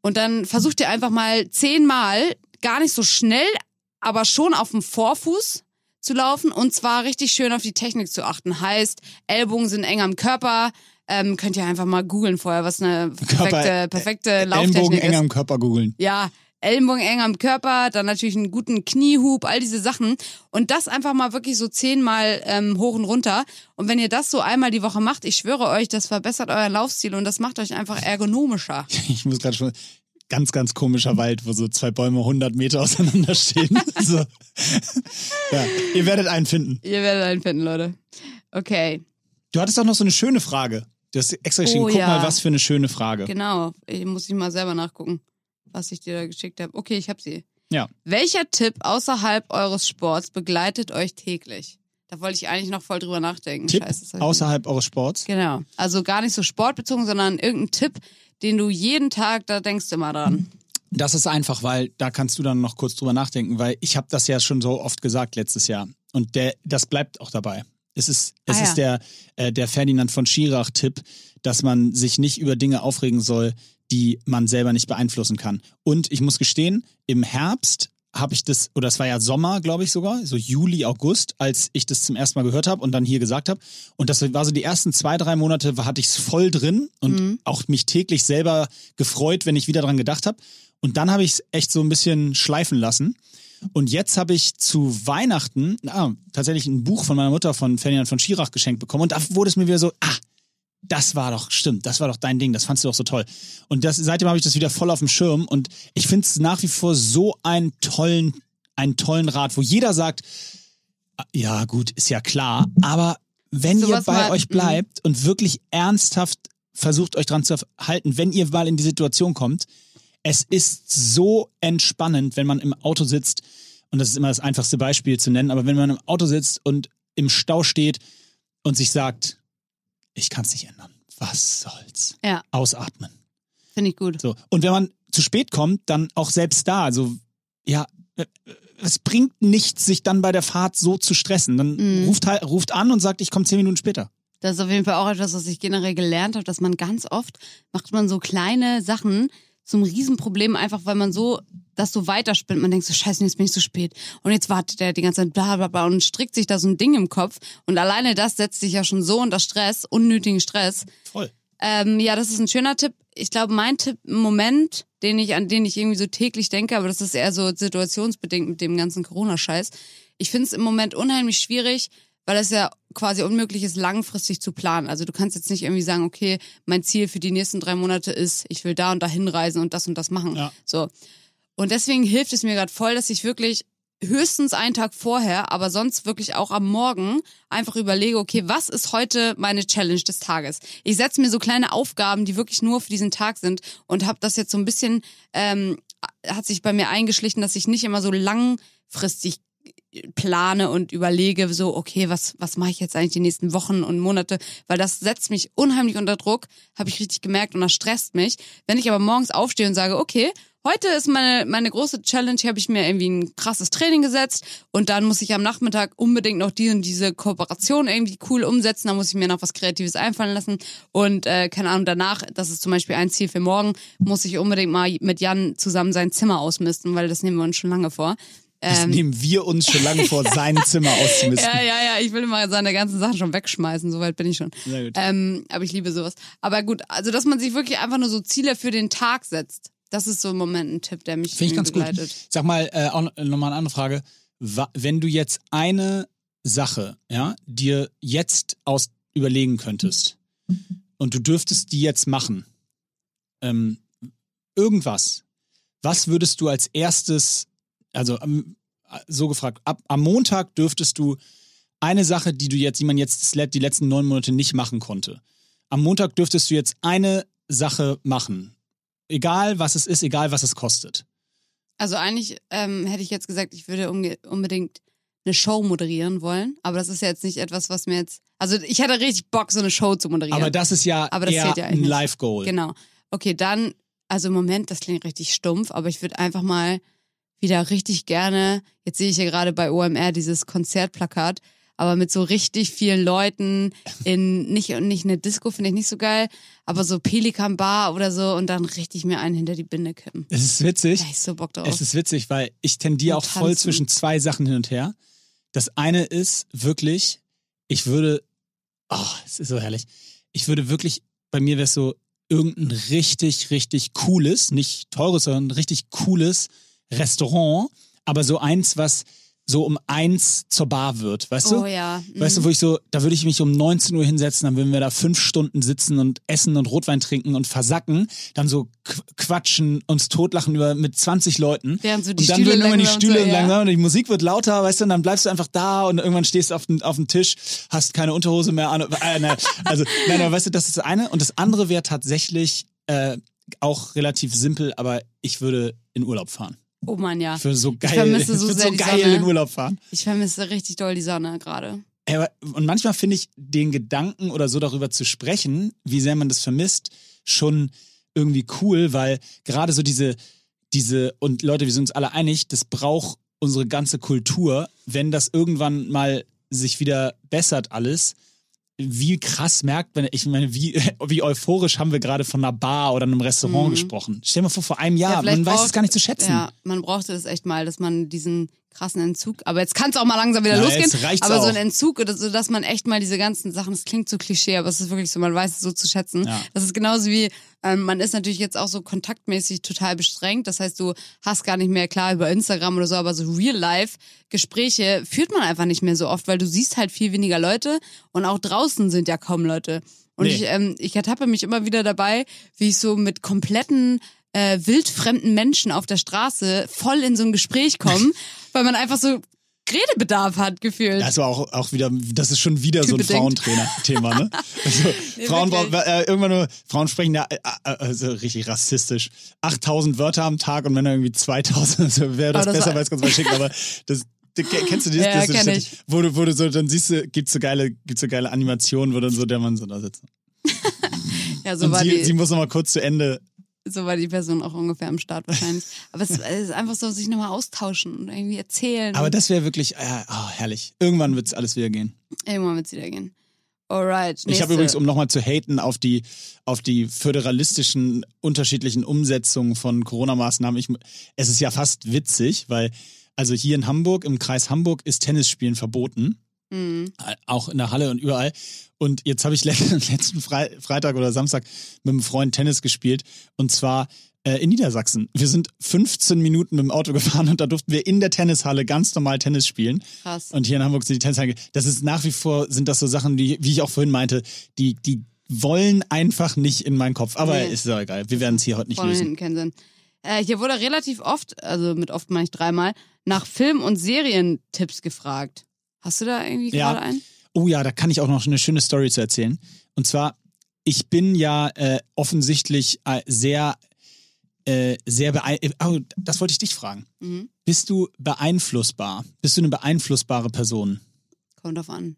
Und dann versucht ihr einfach mal zehnmal, gar nicht so schnell, aber schon auf dem Vorfuß, zu laufen und zwar richtig schön auf die Technik zu achten. Heißt, Ellbogen sind eng am Körper. Ähm, könnt ihr einfach mal googeln vorher, was eine perfekte, Körper- perfekte Ellenbogen Lauftechnik eng ist. am Körper googeln. Ja, Ellenbogen eng am Körper, dann natürlich einen guten Kniehub, all diese Sachen. Und das einfach mal wirklich so zehnmal ähm, hoch und runter. Und wenn ihr das so einmal die Woche macht, ich schwöre euch, das verbessert euren Laufstil und das macht euch einfach ergonomischer. Ich muss gerade schon. Ganz, ganz komischer Wald, wo so zwei Bäume 100 Meter auseinander stehen. so. ja, ihr werdet einen finden. Ihr werdet einen finden, Leute. Okay, Du hattest auch noch so eine schöne Frage. Du hast extra geschrieben, Oh, guck ja. mal, was für eine schöne Frage. genau. Ich muss ich mal selber nachgucken, was ich dir da geschickt habe. Okay, ich habe sie. Ja. Welcher Tipp außerhalb eures Sports begleitet euch täglich? Da wollte ich eigentlich noch voll drüber nachdenken. Tipp Scheiße, außerhalb eures Sports. Genau. Also gar nicht so sportbezogen, sondern irgendein Tipp, den du jeden Tag, da denkst du mal dran. Das ist einfach, weil da kannst du dann noch kurz drüber nachdenken, weil ich habe das ja schon so oft gesagt letztes Jahr und der, das bleibt auch dabei. Es ist, es Ah, ja. ist der, äh, der Ferdinand von Schirach-Tipp, dass man sich nicht über Dinge aufregen soll, die man selber nicht beeinflussen kann. Und ich muss gestehen, im Herbst habe ich das, oder es war ja Sommer, glaube ich sogar, so Juli, August, als ich das zum ersten Mal gehört habe und dann hier gesagt habe. Und das war so die ersten zwei, drei Monate, hatte ich es voll drin und auch mich täglich selber gefreut, wenn ich wieder dran gedacht habe. Und dann habe ich es echt so ein bisschen schleifen lassen. Und jetzt habe ich zu Weihnachten ah, tatsächlich ein Buch von meiner Mutter von Ferdinand von Schirach geschenkt bekommen. Und da wurde es mir wieder so, ah, das war doch, stimmt, das war doch dein Ding, das fandst du doch so toll. Und das, seitdem habe ich das wieder voll auf dem Schirm und ich finde es nach wie vor so einen tollen, einen tollen Rat, wo jeder sagt, ah, ja gut, ist ja klar, aber wenn ihr Sowas bei euch bleibt und wirklich ernsthaft versucht euch dran zu halten, wenn ihr mal in die Situation kommt, es ist so entspannend, wenn man im Auto sitzt, und das ist immer das einfachste Beispiel zu nennen, aber wenn man im Auto sitzt und im Stau steht und sich sagt, ich kann es nicht ändern, was soll's? Ja, Ausatmen. finde ich gut. So. Und wenn man zu spät kommt, dann auch selbst da, also ja, äh, es bringt nichts, sich dann bei der Fahrt so zu stressen. Dann Mhm. ruft, halt, ruft an und sagt, ich komme zehn Minuten später. Das ist auf jeden Fall auch etwas, was ich generell gelernt habe, dass man ganz oft macht man so kleine Sachen zum Riesenproblem, einfach weil man so das so weiterspinnt. Man denkt so, scheiße, jetzt bin ich zu spät. Und jetzt wartet der die ganze Zeit bla bla bla und strickt sich da so ein Ding im Kopf. Und alleine das setzt sich ja schon so unter Stress, unnötigen Stress. Voll. Ähm, ja, das ist ein schöner Tipp. Ich glaube, mein Tipp im Moment, den ich, an den ich irgendwie so täglich denke, aber das ist eher so situationsbedingt mit dem ganzen Corona-Scheiß. Ich finde es im Moment unheimlich schwierig, weil es ja quasi unmöglich ist, langfristig zu planen. Also du kannst jetzt nicht irgendwie sagen, okay, mein Ziel für die nächsten drei Monate ist, ich will da und da hinreisen und das und das machen. Ja. So. Und deswegen hilft es mir gerade voll, dass ich wirklich höchstens einen Tag vorher, aber sonst wirklich auch am Morgen einfach überlege, okay, was ist heute meine Challenge des Tages? Ich setze mir so kleine Aufgaben, die wirklich nur für diesen Tag sind und habe das jetzt so ein bisschen, ähm, hat sich bei mir eingeschlichen, dass ich nicht immer so langfristig plane und überlege so, okay, was, was mache ich jetzt eigentlich die nächsten Wochen und Monate, weil das setzt mich unheimlich unter Druck, habe ich richtig gemerkt und das stresst mich. Wenn ich aber morgens aufstehe und sage, okay, heute ist meine, meine große Challenge, hier habe ich mir irgendwie ein krasses Training gesetzt und dann muss ich am Nachmittag unbedingt noch die und diese Kooperation irgendwie cool umsetzen, da muss ich mir noch was Kreatives einfallen lassen und äh, keine Ahnung, danach, das ist zum Beispiel ein Ziel für morgen, muss ich unbedingt mal mit Jan zusammen sein Zimmer ausmisten, weil das nehmen wir uns schon lange vor. Das Ähm, nehmen wir uns schon lange vor, sein Zimmer auszumisten. ja, ja, ja, ich will immer seine ganzen Sachen schon wegschmeißen, soweit bin ich schon. Sehr gut. Ähm, aber ich liebe sowas. Aber gut, also dass man sich wirklich einfach nur so Ziele für den Tag setzt. Das ist so im Moment ein Tipp, der mich Finde ich ganz irgendwie gut. begleitet. Sag mal, äh, auch nochmal eine andere Frage. Wenn du jetzt eine Sache, ja, dir jetzt aus überlegen könntest und du dürftest die jetzt machen, ähm, irgendwas, was würdest du als erstes, also ähm, so gefragt, ab, am Montag dürftest du eine Sache, die du jetzt, die man jetzt die letzten neun Monate nicht machen konnte. Am Montag dürftest du jetzt eine Sache machen. Egal was es ist, egal was es kostet. Also eigentlich ähm, hätte ich jetzt gesagt, ich würde unbedingt eine Show moderieren wollen. Aber das ist ja jetzt nicht etwas, was mir jetzt. Also ich hätte richtig Bock, so eine Show zu moderieren. Aber das ist ja Aber das eher ja ein. Live-Goal. Genau. Okay, dann, also im Moment, das klingt richtig stumpf, aber ich würde einfach mal wieder richtig gerne, jetzt sehe ich ja gerade bei OMR dieses Konzertplakat, aber mit so richtig vielen Leuten in, nicht, nicht eine Disco finde ich nicht so geil, aber so Pelikan Bar oder so und dann richtig mir einen hinter die Binde kippen. Es ist witzig. Da ich so Bock drauf. Es ist witzig, weil ich tendiere auch Und voll zwischen zwei Sachen hin und her. Das eine ist wirklich, ich würde, oh, es ist so herrlich. Ich würde wirklich, bei mir wäre es so irgendein richtig, richtig cooles, nicht teures, sondern richtig cooles Restaurant, aber so eins, was so um eins zur Bar wird, weißt du? Oh ja. Weißt du, Mhm. wo ich so, da würde ich mich um 19 Uhr hinsetzen, dann würden wir da fünf Stunden sitzen und essen und Rotwein trinken und versacken, dann so qu- quatschen, uns totlachen über mit 20 Leuten. Während so die und dann Stühle irgendwann die Stühle so, ja. langsam und die Musik wird lauter, weißt du, und dann bleibst du einfach da und irgendwann stehst du auf dem, auf Tisch, hast keine Unterhose mehr an. Äh, ne, also, nein, aber weißt du, das ist das eine. Und das andere wäre tatsächlich äh, auch relativ simpel, aber ich würde in Urlaub fahren. Oh Mann, ja. Ich würde so geil, vermisse so ich sehr so geil Sonne. in Urlaub fahren. Ich vermisse richtig doll die Sonne gerade. Und manchmal finde ich den Gedanken oder so darüber zu sprechen, wie sehr man das vermisst, schon irgendwie cool, weil gerade so diese, diese, und Leute, wir sind uns alle einig, das braucht unsere ganze Kultur, wenn das irgendwann mal sich wieder bessert alles. Wie krass merkt man, ich meine, wie, wie euphorisch haben wir gerade von einer Bar oder einem Restaurant gesprochen. Stell dir mal vor, vor einem Jahr, vielleicht man weiß es gar nicht zu schätzen. Ja, man brauchte das echt mal, dass man diesen krassen Entzug, aber jetzt kann es auch mal langsam wieder Na, losgehen, aber so auch. ein Entzug, oder so, dass man echt mal diese ganzen Sachen, das klingt so Klischee, aber es ist wirklich so, man weiß es so zu schätzen. Ja. Das ist genauso wie, ähm, man ist natürlich jetzt auch so kontaktmäßig total bestrengt, das heißt, du hast gar nicht mehr, klar, über Instagram oder so, aber so Real-Life-Gespräche führt man einfach nicht mehr so oft, weil du siehst halt viel weniger Leute und auch draußen sind ja kaum Leute. Und Nee. ich, ähm, ich ertappe mich immer wieder dabei, wie ich so mit kompletten äh, wildfremden Menschen auf der Straße voll in so ein Gespräch komme, weil man einfach so Redebedarf hat gefühlt. Das war auch, auch wieder, das ist schon wieder so ein. Frauentrainer-Thema, ne? Also, Frauen wirklich. brauchen, äh, irgendwann nur, Frauen sprechen ja, äh, äh, also richtig rassistisch. 8000 Wörter am Tag und Männer irgendwie 2000, also wäre das, Aber das besser, weil es ganz mal schicken, aber das, kennst du das? Ja, das kenn ich. Wo du, wo du so, dann siehst du, gibt's so geile, gibt's so geile Animationen, wo dann so der Mann so da sitzt. ja, so und war, sie, die, sie muss nochmal kurz zu Ende. So war die Person auch ungefähr am Start wahrscheinlich. Aber es ist einfach so, sich nochmal austauschen und irgendwie erzählen. Aber das wäre wirklich, äh, oh, herrlich. Irgendwann wird's alles wieder gehen. Irgendwann wird es wieder gehen. Alright. Ich nächste. habe übrigens, um nochmal zu haten auf die, auf die föderalistischen unterschiedlichen Umsetzungen von Corona-Maßnahmen, ich, es ist ja fast witzig, weil also hier in Hamburg, im Kreis Hamburg, ist Tennisspielen verboten. Mhm. Äh, Auch in der Halle und überall. Und jetzt habe ich letzten, letzten Fre Freitag oder Samstag mit einem Freund Tennis gespielt. Und zwar äh, in Niedersachsen. Wir sind 15 Minuten mit dem Auto gefahren und da durften wir in der Tennishalle ganz normal Tennis spielen. Krass. Und hier in Hamburg sind die Tennishalle. Das ist nach wie vor, sind das so Sachen, die, wie ich auch vorhin meinte, die, die wollen einfach nicht in meinen Kopf. Aber Nee. ist ja egal. Wir werden es hier heute nicht Vorne lösen. keinen Sinn. Äh, hier wurde relativ oft, also mit oft meine ich dreimal, nach Film- und Serientipps gefragt. Hast du da irgendwie Ja. gerade einen? Oh ja, da kann ich auch noch eine schöne Story zu erzählen. Und zwar, ich bin ja äh, offensichtlich äh, sehr, äh, sehr beeinflussbar. Oh, das wollte ich dich fragen. Mhm. Bist du beeinflussbar? Bist du eine beeinflussbare Person? Kommt drauf an.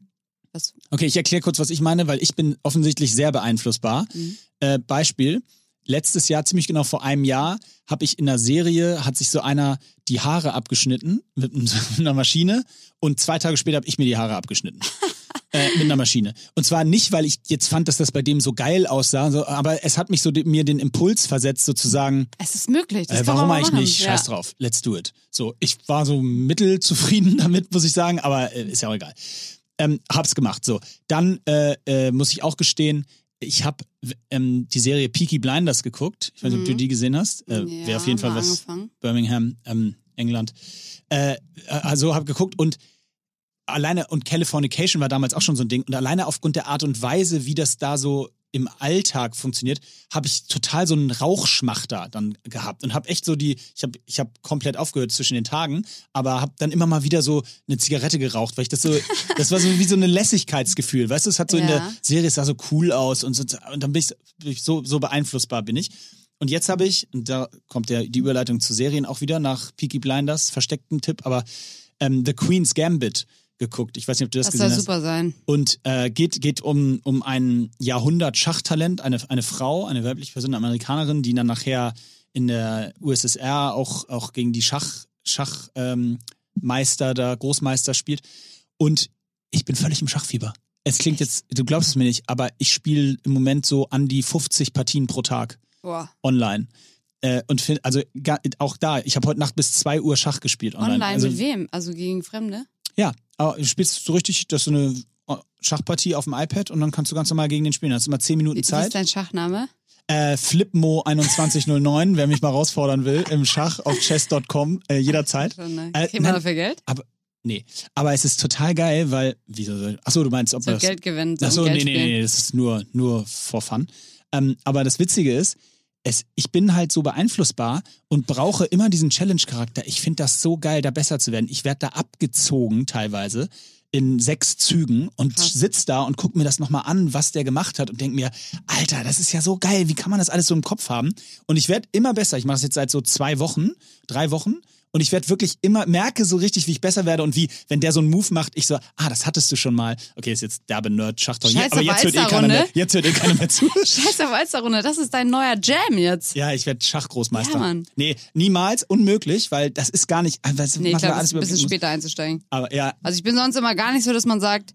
Was, Okay, ich erkläre kurz, was ich meine, weil ich bin offensichtlich sehr beeinflussbar. Mhm. Äh, Beispiel. Letztes Jahr, ziemlich genau vor einem Jahr, habe ich in einer Serie, hat sich so einer die Haare abgeschnitten mit einer Maschine und zwei Tage später habe ich mir die Haare abgeschnitten. äh, mit einer Maschine. Und zwar nicht, weil ich jetzt fand, dass das bei dem so geil aussah, so, aber es hat mich so de- mir den Impuls versetzt, sozusagen, es ist möglich. Das äh, warum eigentlich nicht? Ja. Scheiß drauf, let's do it. So, ich war so mittelzufrieden damit, muss ich sagen, aber äh, ist ja auch egal. Ähm, hab's gemacht. So, dann äh, äh, muss ich auch gestehen, ich habe ähm, die Serie Peaky Blinders geguckt. Ich weiß nicht, ob du die gesehen hast. Äh, Mhm. Ja, Wäre auf jeden Fall was. angefangen. Birmingham, ähm, England. Äh, also habe geguckt und alleine und Californication war damals auch schon so ein Ding und alleine aufgrund der Art und Weise, wie das da so im Alltag funktioniert, habe ich total so einen Rauchschmachter dann gehabt und habe echt so die, ich habe ich hab komplett aufgehört zwischen den Tagen, aber habe dann immer mal wieder so eine Zigarette geraucht, weil ich das so, das war so wie so ein Lässigkeitsgefühl, weißt du, es hat so in der Ja. Serie, es sah so cool aus und, so, und dann bin ich, bin ich so, so beeinflussbar bin ich. Und jetzt habe ich, und da kommt der, die Überleitung zu Serien auch wieder nach Peaky Blinders, versteckten Tipp, aber ähm, The Queen's Gambit geguckt. Ich weiß nicht, ob du das, Das gesehen soll hast. super sein. Und äh, geht, geht um, um ein Jahrhundert-Schachtalent, eine, eine Frau, eine weibliche Person, eine Amerikanerin, die dann nachher in der USSR auch, auch gegen die Schach, Schachmeister, ähm, Meister da, Großmeister spielt. Und ich bin völlig im Schachfieber. Es klingt jetzt, du glaubst es mir nicht, aber ich spiele im Moment so an die 50 Partien pro Tag Boah. online. Äh, und find, also auch da, ich habe heute Nacht bis 2 Uhr Schach gespielt online. Online also, mit wem? Also gegen Fremde? Ja, aber du spielst so richtig, das ist so eine äh, Schachpartie auf dem iPad und dann kannst du ganz normal gegen den spielen. Das ist immer 10 Minuten Wie ist Zeit. dein Schachname? Äh, Flipmo2109, wer mich mal herausfordern will, im Schach auf chess.com, äh, jederzeit. Äh, Kriegen wir dafür Geld? Aber, nee. Aber es ist total geil, weil, wieso soll, achso, du meinst, ob So das, Geld gewinnen. So Ach so, um nee, Geld nee, spielen. nee, das ist nur, nur for fun. Ähm, aber das Witzige ist, es, ich bin halt so beeinflussbar und brauche immer diesen Challenge-Charakter. Ich finde das so geil, da besser zu werden. Ich werde da abgezogen teilweise in sechs Zügen und Krass. sitz da und guck mir das nochmal an, was der gemacht hat und denk mir, Alter, das ist ja so geil, wie kann man das alles so im Kopf haben? Und ich werde immer besser. Ich mache das jetzt seit so zwei Wochen, drei Wochen. Und ich werde wirklich immer, merke so richtig, wie ich besser werde und wie, wenn der so einen Move macht, ich so, ah, das hattest du schon mal. Okay, ist jetzt derbe nerd schachtel Scheiß aber jetzt hört, eh keiner mehr, jetzt hört eh keiner mehr zu. Scheiße auf Alsterrunde, das ist dein neuer Jam jetzt. Ja, ich werde Schachgroßmeister. Ja, Mann. Nee, niemals, unmöglich, weil das ist gar nicht, was, Nee, ich es alles ist ein bisschen muss. später einzusteigen. Aber ja, Also ich bin sonst immer gar nicht so, dass man sagt,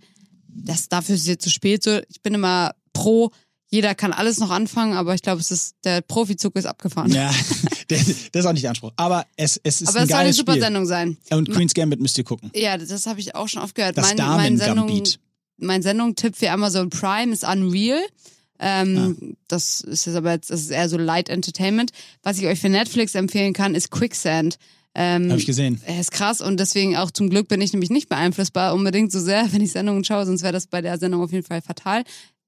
das, dafür ist es jetzt zu spät. So, ich bin immer pro, jeder kann alles noch anfangen, aber ich glaube, es ist, der Profizug ist abgefahren. ja, das, ist auch nicht der Anspruch. Aber es, es ist aber ein es soll eine super Spiel. Sendung sein. Und Queen's Gambit müsst ihr gucken. Ja, das habe ich auch schon oft gehört. Das mein, mein Sendung, Damen-Gambit. mein Sendungtipp für Amazon Prime ist Unreal. Ähm, Ah. Das ist jetzt aber jetzt, das ist eher so Light Entertainment. Was ich euch für Netflix empfehlen kann, ist Quicksand. Ähm, Habe ich gesehen. er ist krass und deswegen auch zum Glück bin ich nämlich nicht beeinflussbar unbedingt so sehr, wenn ich Sendungen schaue, sonst wäre das bei der Sendung auf jeden Fall fatal.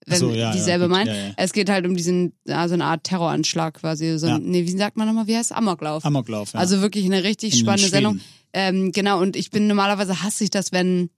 Wenn so, ja, dieselbe ja, meint. ja, ja. Es geht halt um diesen, ja, so eine Art Terroranschlag quasi. So, ein, nee, wie sagt man nochmal, wie heißt es? Amoklauf. Amoklauf, ja. Also wirklich eine richtig In spannende. Sendung. Ähm, genau, und ich bin normalerweise hasse ich das, wenn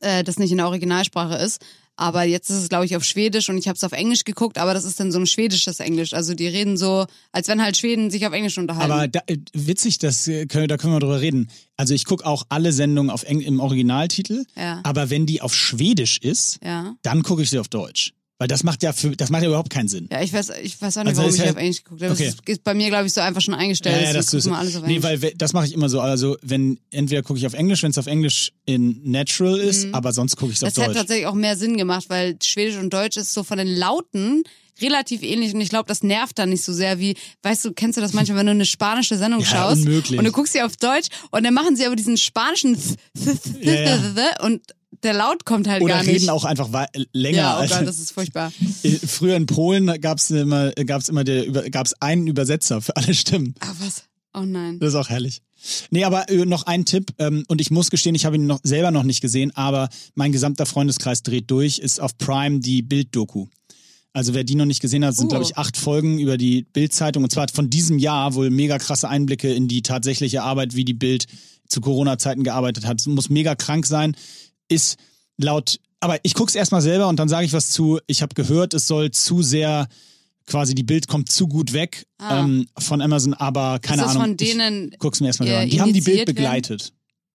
äh, das nicht in der Originalsprache ist. Aber jetzt ist es, glaube ich, auf Schwedisch und ich habe es auf Englisch geguckt, aber das ist dann so ein schwedisches Englisch. Also die reden so, als wenn halt Schweden sich auf Englisch unterhalten. Aber da, äh, witzig, das, äh, können, da können wir drüber reden. Also ich gucke auch alle Sendungen auf Eng im Originaltitel, Ja. aber wenn die auf Schwedisch ist, ja. dann gucke ich sie auf Deutsch. Weil das macht ja für, das macht ja überhaupt keinen Sinn. Ja, ich weiß, ich weiß auch nicht, Also warum ich ja- auf Englisch geguckt habe. Okay. Das ist, bei mir, glaube ich, so einfach schon eingestellt. Ja, ja, das ist, alles auf nee, weil we- das mache ich immer so. Also wenn entweder gucke ich auf Englisch, wenn es auf Englisch in Natural ist, aber sonst gucke ich es auf Mhm. das hat Deutsch. tatsächlich auch mehr Sinn gemacht, weil Schwedisch und Deutsch ist so von den Lauten relativ ähnlich und ich glaube, das nervt dann nicht so sehr wie, weißt du, kennst du das manchmal, wenn du eine spanische Sendung Ja, schaust unmöglich. und du guckst sie auf Deutsch und dann machen sie aber diesen spanischen und der Laut kommt halt Oder gar nicht. reden auch einfach wei- länger. ja, oh Gott, das ist furchtbar. Früher in Polen gab es immer, gab's immer der, gab's einen Übersetzer für alle Stimmen. Ah, was? Oh nein. Das ist auch herrlich. Nee, aber äh, noch ein Tipp, ähm, und ich muss gestehen, ich habe ihn noch selber noch nicht gesehen, aber mein gesamter Freundeskreis dreht durch, ist auf Prime die Bild-Doku. Also wer die noch nicht gesehen hat, sind, Oh. glaube ich, acht Folgen über die Bild-Zeitung. Und zwar von diesem Jahr wohl mega krasse Einblicke in die tatsächliche Arbeit, wie die Bild zu Corona-Zeiten gearbeitet hat. Muss mega krank sein. Ist laut, aber ich guck's erstmal selber und dann sage ich was zu. Ich habe gehört, es soll zu sehr, quasi die Bild kommt zu gut weg Ah. ähm, von Amazon, aber keine ist das Ahnung. von denen, Ich guck's mir erstmal äh, selber an. Die haben die Bild werden? begleitet.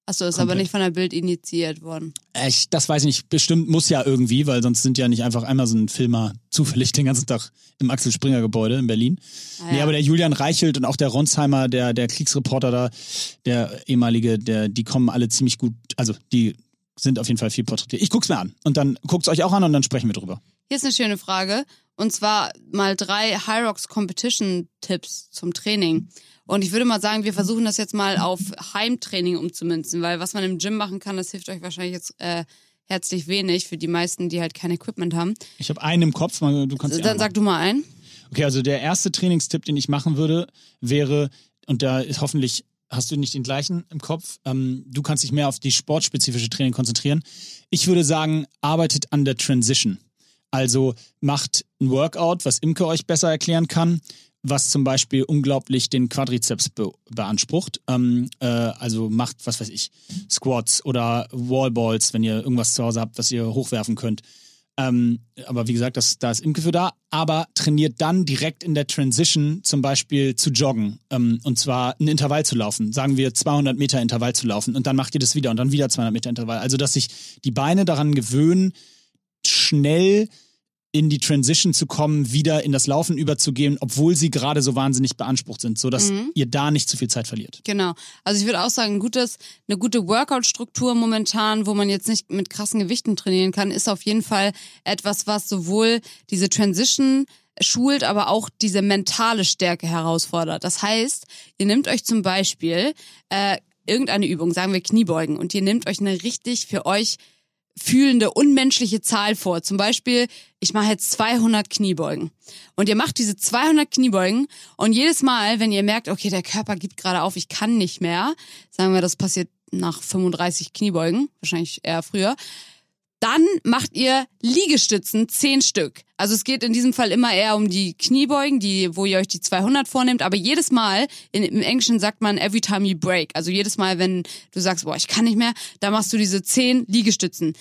achso, ist aber komplett. nicht von der Bild initiiert worden. Ich, das weiß ich nicht. Bestimmt muss ja irgendwie, weil sonst sind ja nicht einfach Amazon-Filmer zufällig den ganzen Tag im Axel Springer Gebäude in Berlin. Ah, Nee, ja. aber der Julian Reichelt und auch der Ronsheimer, der, der Kriegsreporter da, der ehemalige, der, die kommen alle ziemlich gut, also die sind auf jeden Fall viel porträtiert. Ich guck's mir an und dann guckt's euch auch an und dann sprechen wir drüber. Hier ist eine schöne Frage. Und zwar mal drei High Rocks Competition Tipps zum Training. Und ich würde mal sagen, wir versuchen das jetzt mal auf Heimtraining umzumünzen, weil was man im Gym machen kann, das hilft euch wahrscheinlich jetzt äh, herzlich wenig für die meisten, die halt kein Equipment haben. Ich habe einen im Kopf, du kannst Dann sag du mal ein. Okay, also der erste Trainingstipp, den ich machen würde, wäre, und da ist hoffentlich hast du nicht den gleichen im Kopf, ähm, du kannst dich mehr auf die sportspezifische Training konzentrieren. Ich würde sagen, arbeitet an der Transition. Also macht ein Workout, was Imke euch besser erklären kann, was zum Beispiel unglaublich den Quadrizeps be beansprucht. Ähm, äh, also macht, was weiß ich, Squats oder Wallballs, wenn ihr irgendwas zu Hause habt, was ihr hochwerfen könnt. Ähm, aber wie gesagt, das, da ist Imke für da. Aber trainiert dann direkt in der Transition zum Beispiel zu joggen. Ähm, und zwar ein Intervall zu laufen. Sagen wir 200 Meter Intervall zu laufen. Und dann macht ihr das wieder und dann wieder 200 Meter Intervall. Also, dass sich die Beine daran gewöhnen, schnell in die Transition zu kommen, wieder in das Laufen überzugehen, obwohl sie gerade so wahnsinnig beansprucht sind, sodass ihr da nicht zu viel Zeit verliert. Genau. Also ich würde auch sagen, ein gutes, eine gute Workout-Struktur momentan, wo man jetzt nicht mit krassen Gewichten trainieren kann, ist auf jeden Fall etwas, was sowohl diese Transition schult, aber auch diese mentale Stärke herausfordert. Das heißt, ihr nehmt euch zum Beispiel äh, irgendeine Übung, sagen wir Kniebeugen, und ihr nehmt euch eine richtig für euch fühlende, unmenschliche Zahl vor. Zum Beispiel, ich mache jetzt 200 Kniebeugen. Und ihr macht diese 200 Kniebeugen und jedes Mal, wenn ihr merkt, okay, der Körper gibt gerade auf, ich kann nicht mehr, sagen wir, das passiert nach 35 Kniebeugen, wahrscheinlich eher früher, dann macht ihr Liegestützen, 10 Stück. Also es geht in diesem Fall immer eher um die Kniebeugen, die, wo ihr euch die 200 vornehmt. Aber jedes Mal, in, im Englischen sagt man every time you break. Also jedes Mal, wenn du sagst, boah, ich kann nicht mehr, da machst du diese 10 Liegestützen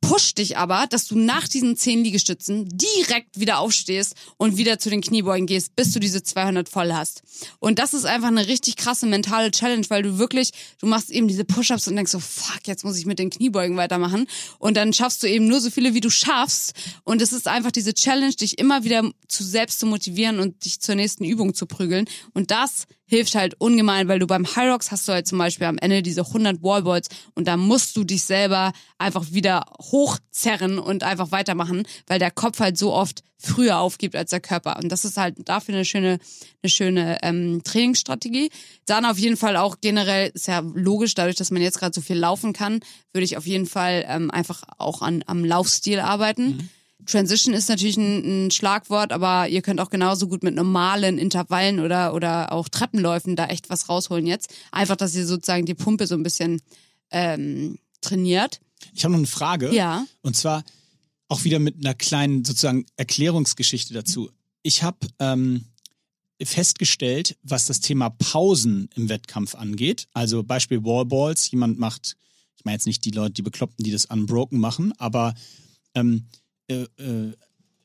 pusht dich aber, dass du nach diesen zehn Liegestützen direkt wieder aufstehst und wieder zu den Kniebeugen gehst, bis du diese 200 voll hast. Und das ist einfach eine richtig krasse mentale Challenge, weil du wirklich, du machst eben diese Push-ups und denkst so, fuck, jetzt muss ich mit den Kniebeugen weitermachen. Und dann schaffst du eben nur so viele, wie du schaffst. Und es ist einfach diese Challenge, dich immer wieder zu selbst zu motivieren und dich zur nächsten Übung zu prügeln. Und das hilft halt ungemein, weil du beim High Rocks hast du halt zum Beispiel am Ende diese 100 Wallballs und da musst du dich selber einfach wieder hochzerren und einfach weitermachen, weil der Kopf halt so oft früher aufgibt als der Körper. Und das ist halt dafür eine schöne, eine schöne ähm, Trainingsstrategie. Dann auf jeden Fall auch generell, ist ja logisch, dadurch, dass man jetzt gerade so viel laufen kann, würde ich auf jeden Fall ähm, einfach auch an, am Laufstil arbeiten. Mhm Transition ist natürlich ein, ein, Schlagwort, aber ihr könnt auch genauso gut mit normalen Intervallen oder, oder auch Treppenläufen da echt was rausholen jetzt. Einfach, dass ihr sozusagen die Pumpe so ein bisschen ähm, trainiert. Ich habe noch eine Frage. Ja. Und zwar auch wieder mit einer kleinen sozusagen Erklärungsgeschichte dazu. Ich habe ähm, festgestellt, was das Thema Pausen im Wettkampf angeht. Also Beispiel Wallballs. Jemand macht, ich meine jetzt nicht die Leute, die Bekloppten, die das unbroken machen, aber ähm, äh, äh,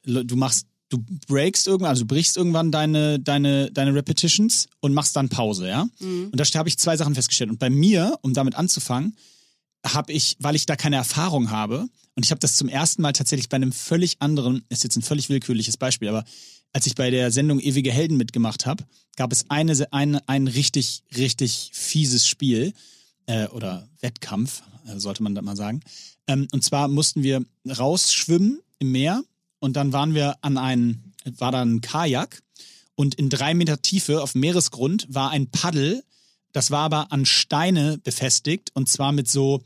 du machst, du breakst irgendwann, also du brichst irgendwann deine, deine, deine Repetitions und machst dann Pause, ja? Mhm. Und da habe ich zwei Sachen festgestellt. Und bei mir, um damit anzufangen, habe ich, weil ich da keine Erfahrung habe, und ich habe das zum ersten Mal tatsächlich bei einem völlig anderen, ist jetzt ein völlig willkürliches Beispiel, aber als ich bei der Sendung Ewige Helden mitgemacht habe, gab es eine, ein, ein richtig, richtig fieses Spiel äh, oder Wettkampf, äh, sollte man da mal sagen. Ähm, und zwar mussten wir rausschwimmen im Meer und dann waren wir an einem, war da ein Kajak und in drei Meter Tiefe auf Meeresgrund war ein Paddel, das war aber an Steine befestigt und zwar mit so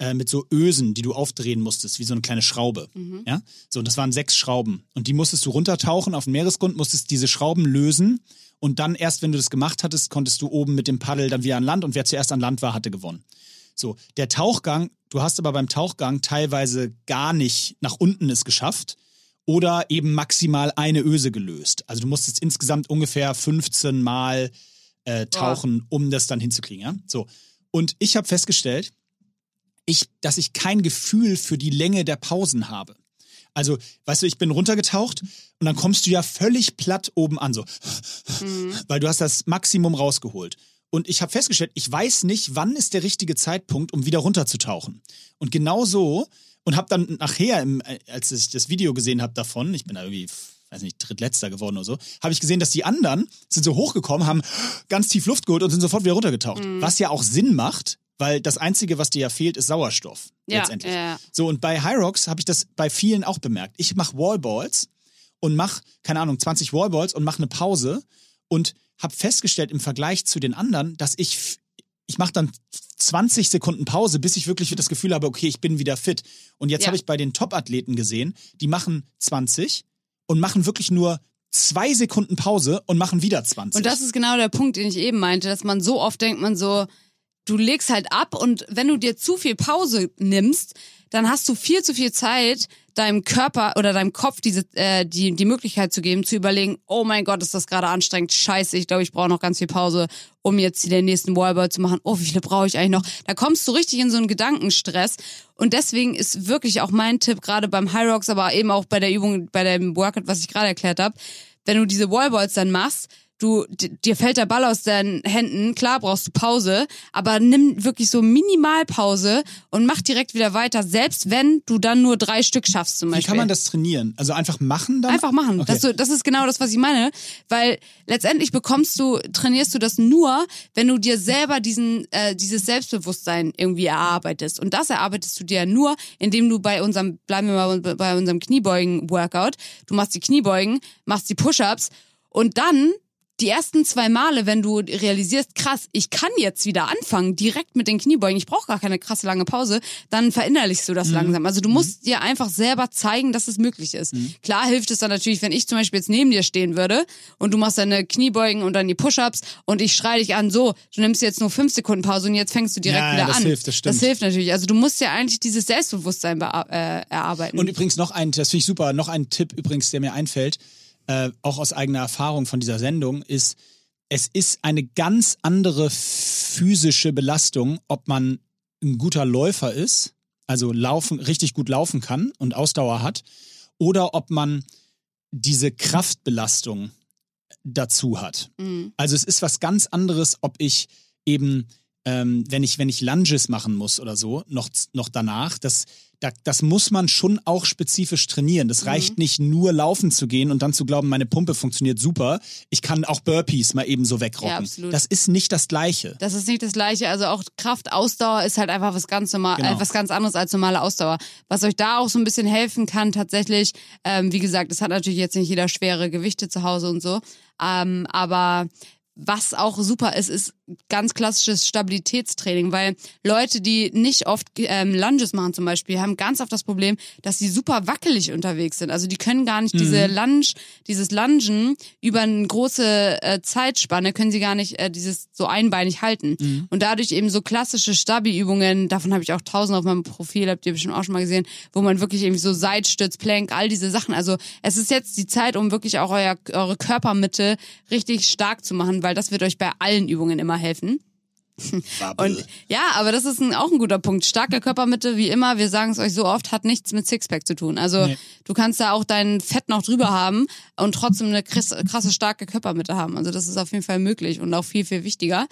äh, mit so Ösen, die du aufdrehen musstest, wie so eine kleine Schraube. Mhm. Ja, so und das waren sechs Schrauben und die musstest du runtertauchen auf dem Meeresgrund, musstest diese Schrauben lösen und dann erst, wenn du das gemacht hattest, konntest du oben mit dem Paddel dann wieder an Land und wer zuerst an Land war, hatte gewonnen. So, der Tauchgang, du hast aber beim Tauchgang teilweise gar nicht nach unten es geschafft oder eben maximal eine Öse gelöst. Also du musstest insgesamt ungefähr 15 Mal äh, tauchen, um das dann hinzukriegen. Ja? So. Und ich habe festgestellt, ich, dass ich kein Gefühl für die Länge der Pausen habe. Also, weißt du, ich bin runtergetaucht und dann kommst du ja völlig platt oben an, so. Mhm. Weil du hast das Maximum rausgeholt. Und ich habe festgestellt, ich weiß nicht, wann ist der richtige Zeitpunkt, um wieder runterzutauchen. Und genau so, und habe dann nachher, im, äh, als ich das Video gesehen habe davon, ich bin da irgendwie weiß nicht, drittletzter geworden oder so, habe ich gesehen, dass die anderen sind so hochgekommen, haben ganz tief Luft geholt und sind sofort wieder runtergetaucht. Mhm. Was ja auch Sinn macht, weil das Einzige, was dir ja fehlt, ist Sauerstoff. Ja, letztendlich. Ja. So, und bei High Rocks habe ich das bei vielen auch bemerkt. Ich mache Wallballs und mache, keine Ahnung, 20 Wallballs und mache eine Pause und habe festgestellt im Vergleich zu den anderen, dass ich ich mache dann 20 Sekunden Pause, bis ich wirklich das Gefühl habe, okay, ich bin wieder fit. Und jetzt ja. habe ich bei den Top-Athleten gesehen, die machen 20 und machen wirklich nur zwei Sekunden Pause und machen wieder 20. Und das ist genau der Punkt, den ich eben meinte, dass man so oft denkt, man so, du legst halt ab und wenn du dir zu viel Pause nimmst, dann hast du viel zu viel Zeit, deinem Körper oder deinem Kopf diese äh, die die Möglichkeit zu geben, zu überlegen, oh mein Gott, ist das gerade anstrengend, scheiße, ich glaube, ich brauche noch ganz viel Pause, um jetzt den nächsten Wallball zu machen. Oh, wie viele brauche ich eigentlich noch? Da kommst du richtig in so einen Gedankenstress und deswegen ist wirklich auch mein Tipp gerade beim High Rocks, aber eben auch bei der Übung, bei dem Workout, was ich gerade erklärt habe, wenn du diese Wallballs dann machst, du dir fällt der Ball aus deinen Händen, klar brauchst du Pause, aber nimm wirklich so Minimalpause und mach direkt wieder weiter, selbst wenn du dann nur drei Stück schaffst zum Beispiel. Wie kann man das trainieren? Also einfach machen dann? Einfach machen. Okay. Das, das ist genau das, was ich meine, weil letztendlich bekommst du, trainierst du das nur, wenn du dir selber diesen, äh, dieses Selbstbewusstsein irgendwie erarbeitest. Und das erarbeitest du dir nur, indem du bei unserem, bleiben wir mal bei unserem Kniebeugen-Workout, du machst die Kniebeugen, machst die Push-Ups und dann die ersten zwei Male, wenn du realisierst, krass, ich kann jetzt wieder anfangen, direkt mit den Kniebeugen, ich brauche gar keine krasse lange Pause, dann verinnerlichst du das Mhm. langsam. Also du musst dir einfach selber zeigen, dass es möglich ist. Mhm. Klar hilft es dann natürlich, wenn ich zum Beispiel jetzt neben dir stehen würde und du machst deine Kniebeugen und dann die Push-Ups und ich schreie dich an, so, du nimmst jetzt nur fünf Sekunden Pause und jetzt fängst du direkt Ja, wieder das an. hilft, das stimmt. Das hilft natürlich. Also du musst ja eigentlich dieses Selbstbewusstsein äh, erarbeiten. Und übrigens noch ein, das finde ich super, noch ein Tipp übrigens, der mir einfällt, äh, auch aus eigener Erfahrung von dieser Sendung, ist, es ist eine ganz andere physische Belastung, ob man ein guter Läufer ist, also laufen, richtig gut laufen kann und Ausdauer hat, oder ob man diese Kraftbelastung dazu hat. Mhm. Also es ist was ganz anderes, ob ich eben, ähm, wenn ich, wenn ich Lunges machen muss oder so, noch, noch danach, das, da, das muss man schon auch spezifisch trainieren. Das reicht nicht nur laufen zu gehen und dann zu glauben, meine Pumpe funktioniert super. Ich kann auch Burpees mal eben so wegrocken. Ja. Das ist nicht das Gleiche. Das ist nicht das gleiche. Also auch Kraft, Ausdauer ist halt einfach was ganz normal, Genau. äh, was ganz anderes als normale Ausdauer. Was euch da auch so ein bisschen helfen kann, tatsächlich, ähm, wie gesagt, es hat natürlich jetzt nicht jeder schwere Gewichte zu Hause und so. Ähm, aber was auch super ist, ist ganz klassisches Stabilitätstraining, weil Leute, die nicht oft ähm, Lunges machen zum Beispiel, haben ganz oft das Problem, dass sie super wackelig unterwegs sind. Also die können gar nicht diese Lunge, dieses Lungen über eine große äh, Zeitspanne können sie gar nicht äh, dieses so einbeinig halten. Und dadurch eben so klassische Stabi-Übungen, davon habe ich auch tausend auf meinem Profil, habt ihr bestimmt auch schon mal gesehen, wo man wirklich irgendwie so Seitstütz, Plank, all diese Sachen. Also es ist jetzt die Zeit, um wirklich auch euer, eure Körpermitte richtig stark zu machen, weil das wird euch bei allen Übungen immer helfen. Und ja, aber das ist ein, auch ein guter Punkt. Starke Körpermitte, wie immer, wir sagen es euch so oft, hat nichts mit Sixpack zu tun. Also Nee. du kannst da auch dein Fett noch drüber haben und trotzdem eine krasse, krasse starke Körpermitte haben. Also das ist auf jeden Fall möglich und auch viel, viel wichtiger.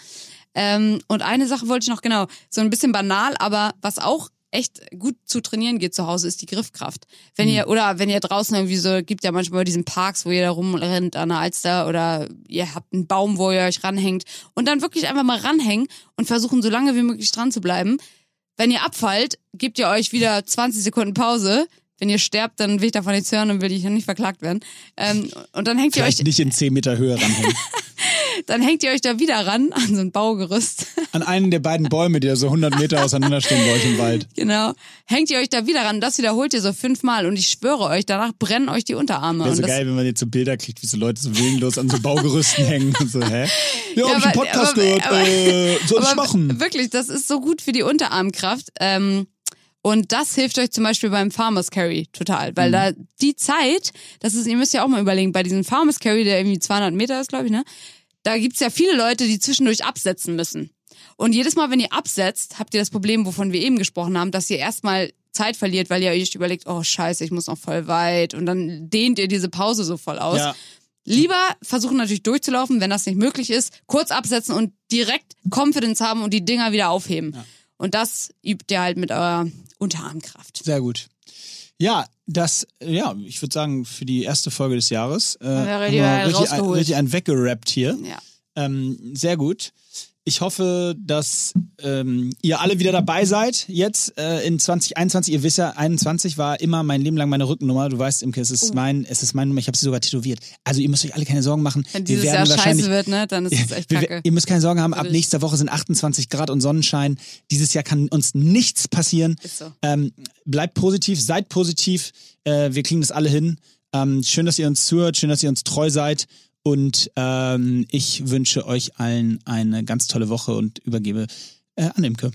Ähm, und eine Sache wollte ich noch genau, so ein bisschen banal, aber was auch echt gut zu trainieren geht zu Hause, ist die Griffkraft. Wenn ihr, oder wenn ihr draußen irgendwie so, gibt ja manchmal diesen Parks, wo ihr da rumrennt an der Alster oder ihr habt einen Baum, wo ihr euch ranhängt und dann wirklich einfach mal ranhängen und versuchen, so lange wie möglich dran zu bleiben. Wenn ihr abfallt, gebt ihr euch wieder 20 Sekunden Pause. Wenn ihr sterbt, dann will ich davon nichts hören und will ich nicht verklagt werden. Ähm, und dann hängt ihr euch, Vielleicht nicht in 10 Meter Höhe ranhängen. dann hängt ihr euch da wieder ran an so ein Baugerüst. An einen der beiden Bäume, die da so 100 Meter auseinanderstehen bei euch im Wald. Genau. Hängt ihr euch da wieder ran. Das wiederholt ihr so fünfmal und ich schwöre euch, danach brennen euch die Unterarme. Wäre so geil, wenn man jetzt so Bilder kriegt, wie so Leute so willenlos an so Baugerüsten hängen und so, hä? Ja, hab ich einen aber- Podcast aber- gehört, aber- äh, soll ich aber machen? Wirklich, das ist so gut für die Unterarmkraft. Ähm, und das hilft euch zum Beispiel beim Farmers Carry total, weil Mhm. da die Zeit, das ist, ihr müsst ja auch mal überlegen, bei diesem Farmers Carry, der irgendwie 200 Meter ist, glaube ich, ne? Da gibt's ja viele Leute, die zwischendurch absetzen müssen. Und jedes Mal, wenn ihr absetzt, habt ihr das Problem, wovon wir eben gesprochen haben, dass ihr erstmal Zeit verliert, weil ihr euch überlegt, oh scheiße, ich muss noch voll weit und dann dehnt ihr diese Pause so voll aus. Ja. Lieber versuchen natürlich durchzulaufen, wenn das nicht möglich ist, kurz absetzen und direkt Confidence haben und die Dinger wieder aufheben. Und das übt ihr halt mit eurer Unterarmkraft. Sehr gut. Ja, das, ja, ich würde sagen, für die erste Folge des Jahres äh, haben wir einen richtig, ein, richtig einen weggerappt hier. Ja. Ähm, sehr gut. Ich hoffe, dass ähm, ihr alle wieder dabei seid jetzt äh, in 2021. Ihr wisst ja, 21 war immer mein Leben lang meine Rückennummer. Du weißt, Imke, es ist Oh. mein, es ist meine Nummer. Ich habe sie sogar tätowiert. Also ihr müsst euch alle keine Sorgen machen. Wenn Wir dieses werden Jahr wahrscheinlich scheiße wird, ne, dann ist es echt wir- kacke. Ihr müsst keine Sorgen haben, ab nächster Woche sind 28 Grad und Sonnenschein. Dieses Jahr kann uns nichts passieren. Ist so. Ähm, bleibt positiv, seid positiv. Äh, wir kriegen das alle hin. Ähm, schön, dass ihr uns zuhört, schön, dass ihr uns treu seid. Und ähm, ich wünsche euch allen eine ganz tolle Woche und übergebe äh, an Imke.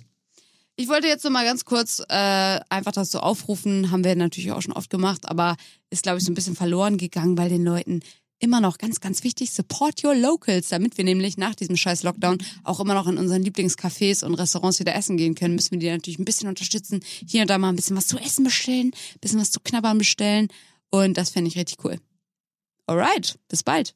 Ich wollte jetzt noch mal ganz kurz äh, einfach das so aufrufen, haben wir natürlich auch schon oft gemacht, aber ist, glaube ich, so ein bisschen verloren gegangen bei den Leuten. Immer noch ganz, ganz wichtig, support your locals, damit wir nämlich nach diesem scheiß Lockdown auch immer noch in unseren Lieblingscafés und Restaurants wieder essen gehen können, müssen wir die natürlich ein bisschen unterstützen. Hier und da mal ein bisschen was zu essen bestellen, ein bisschen was zu knabbern bestellen und das fände ich richtig cool. Alright, bis bald.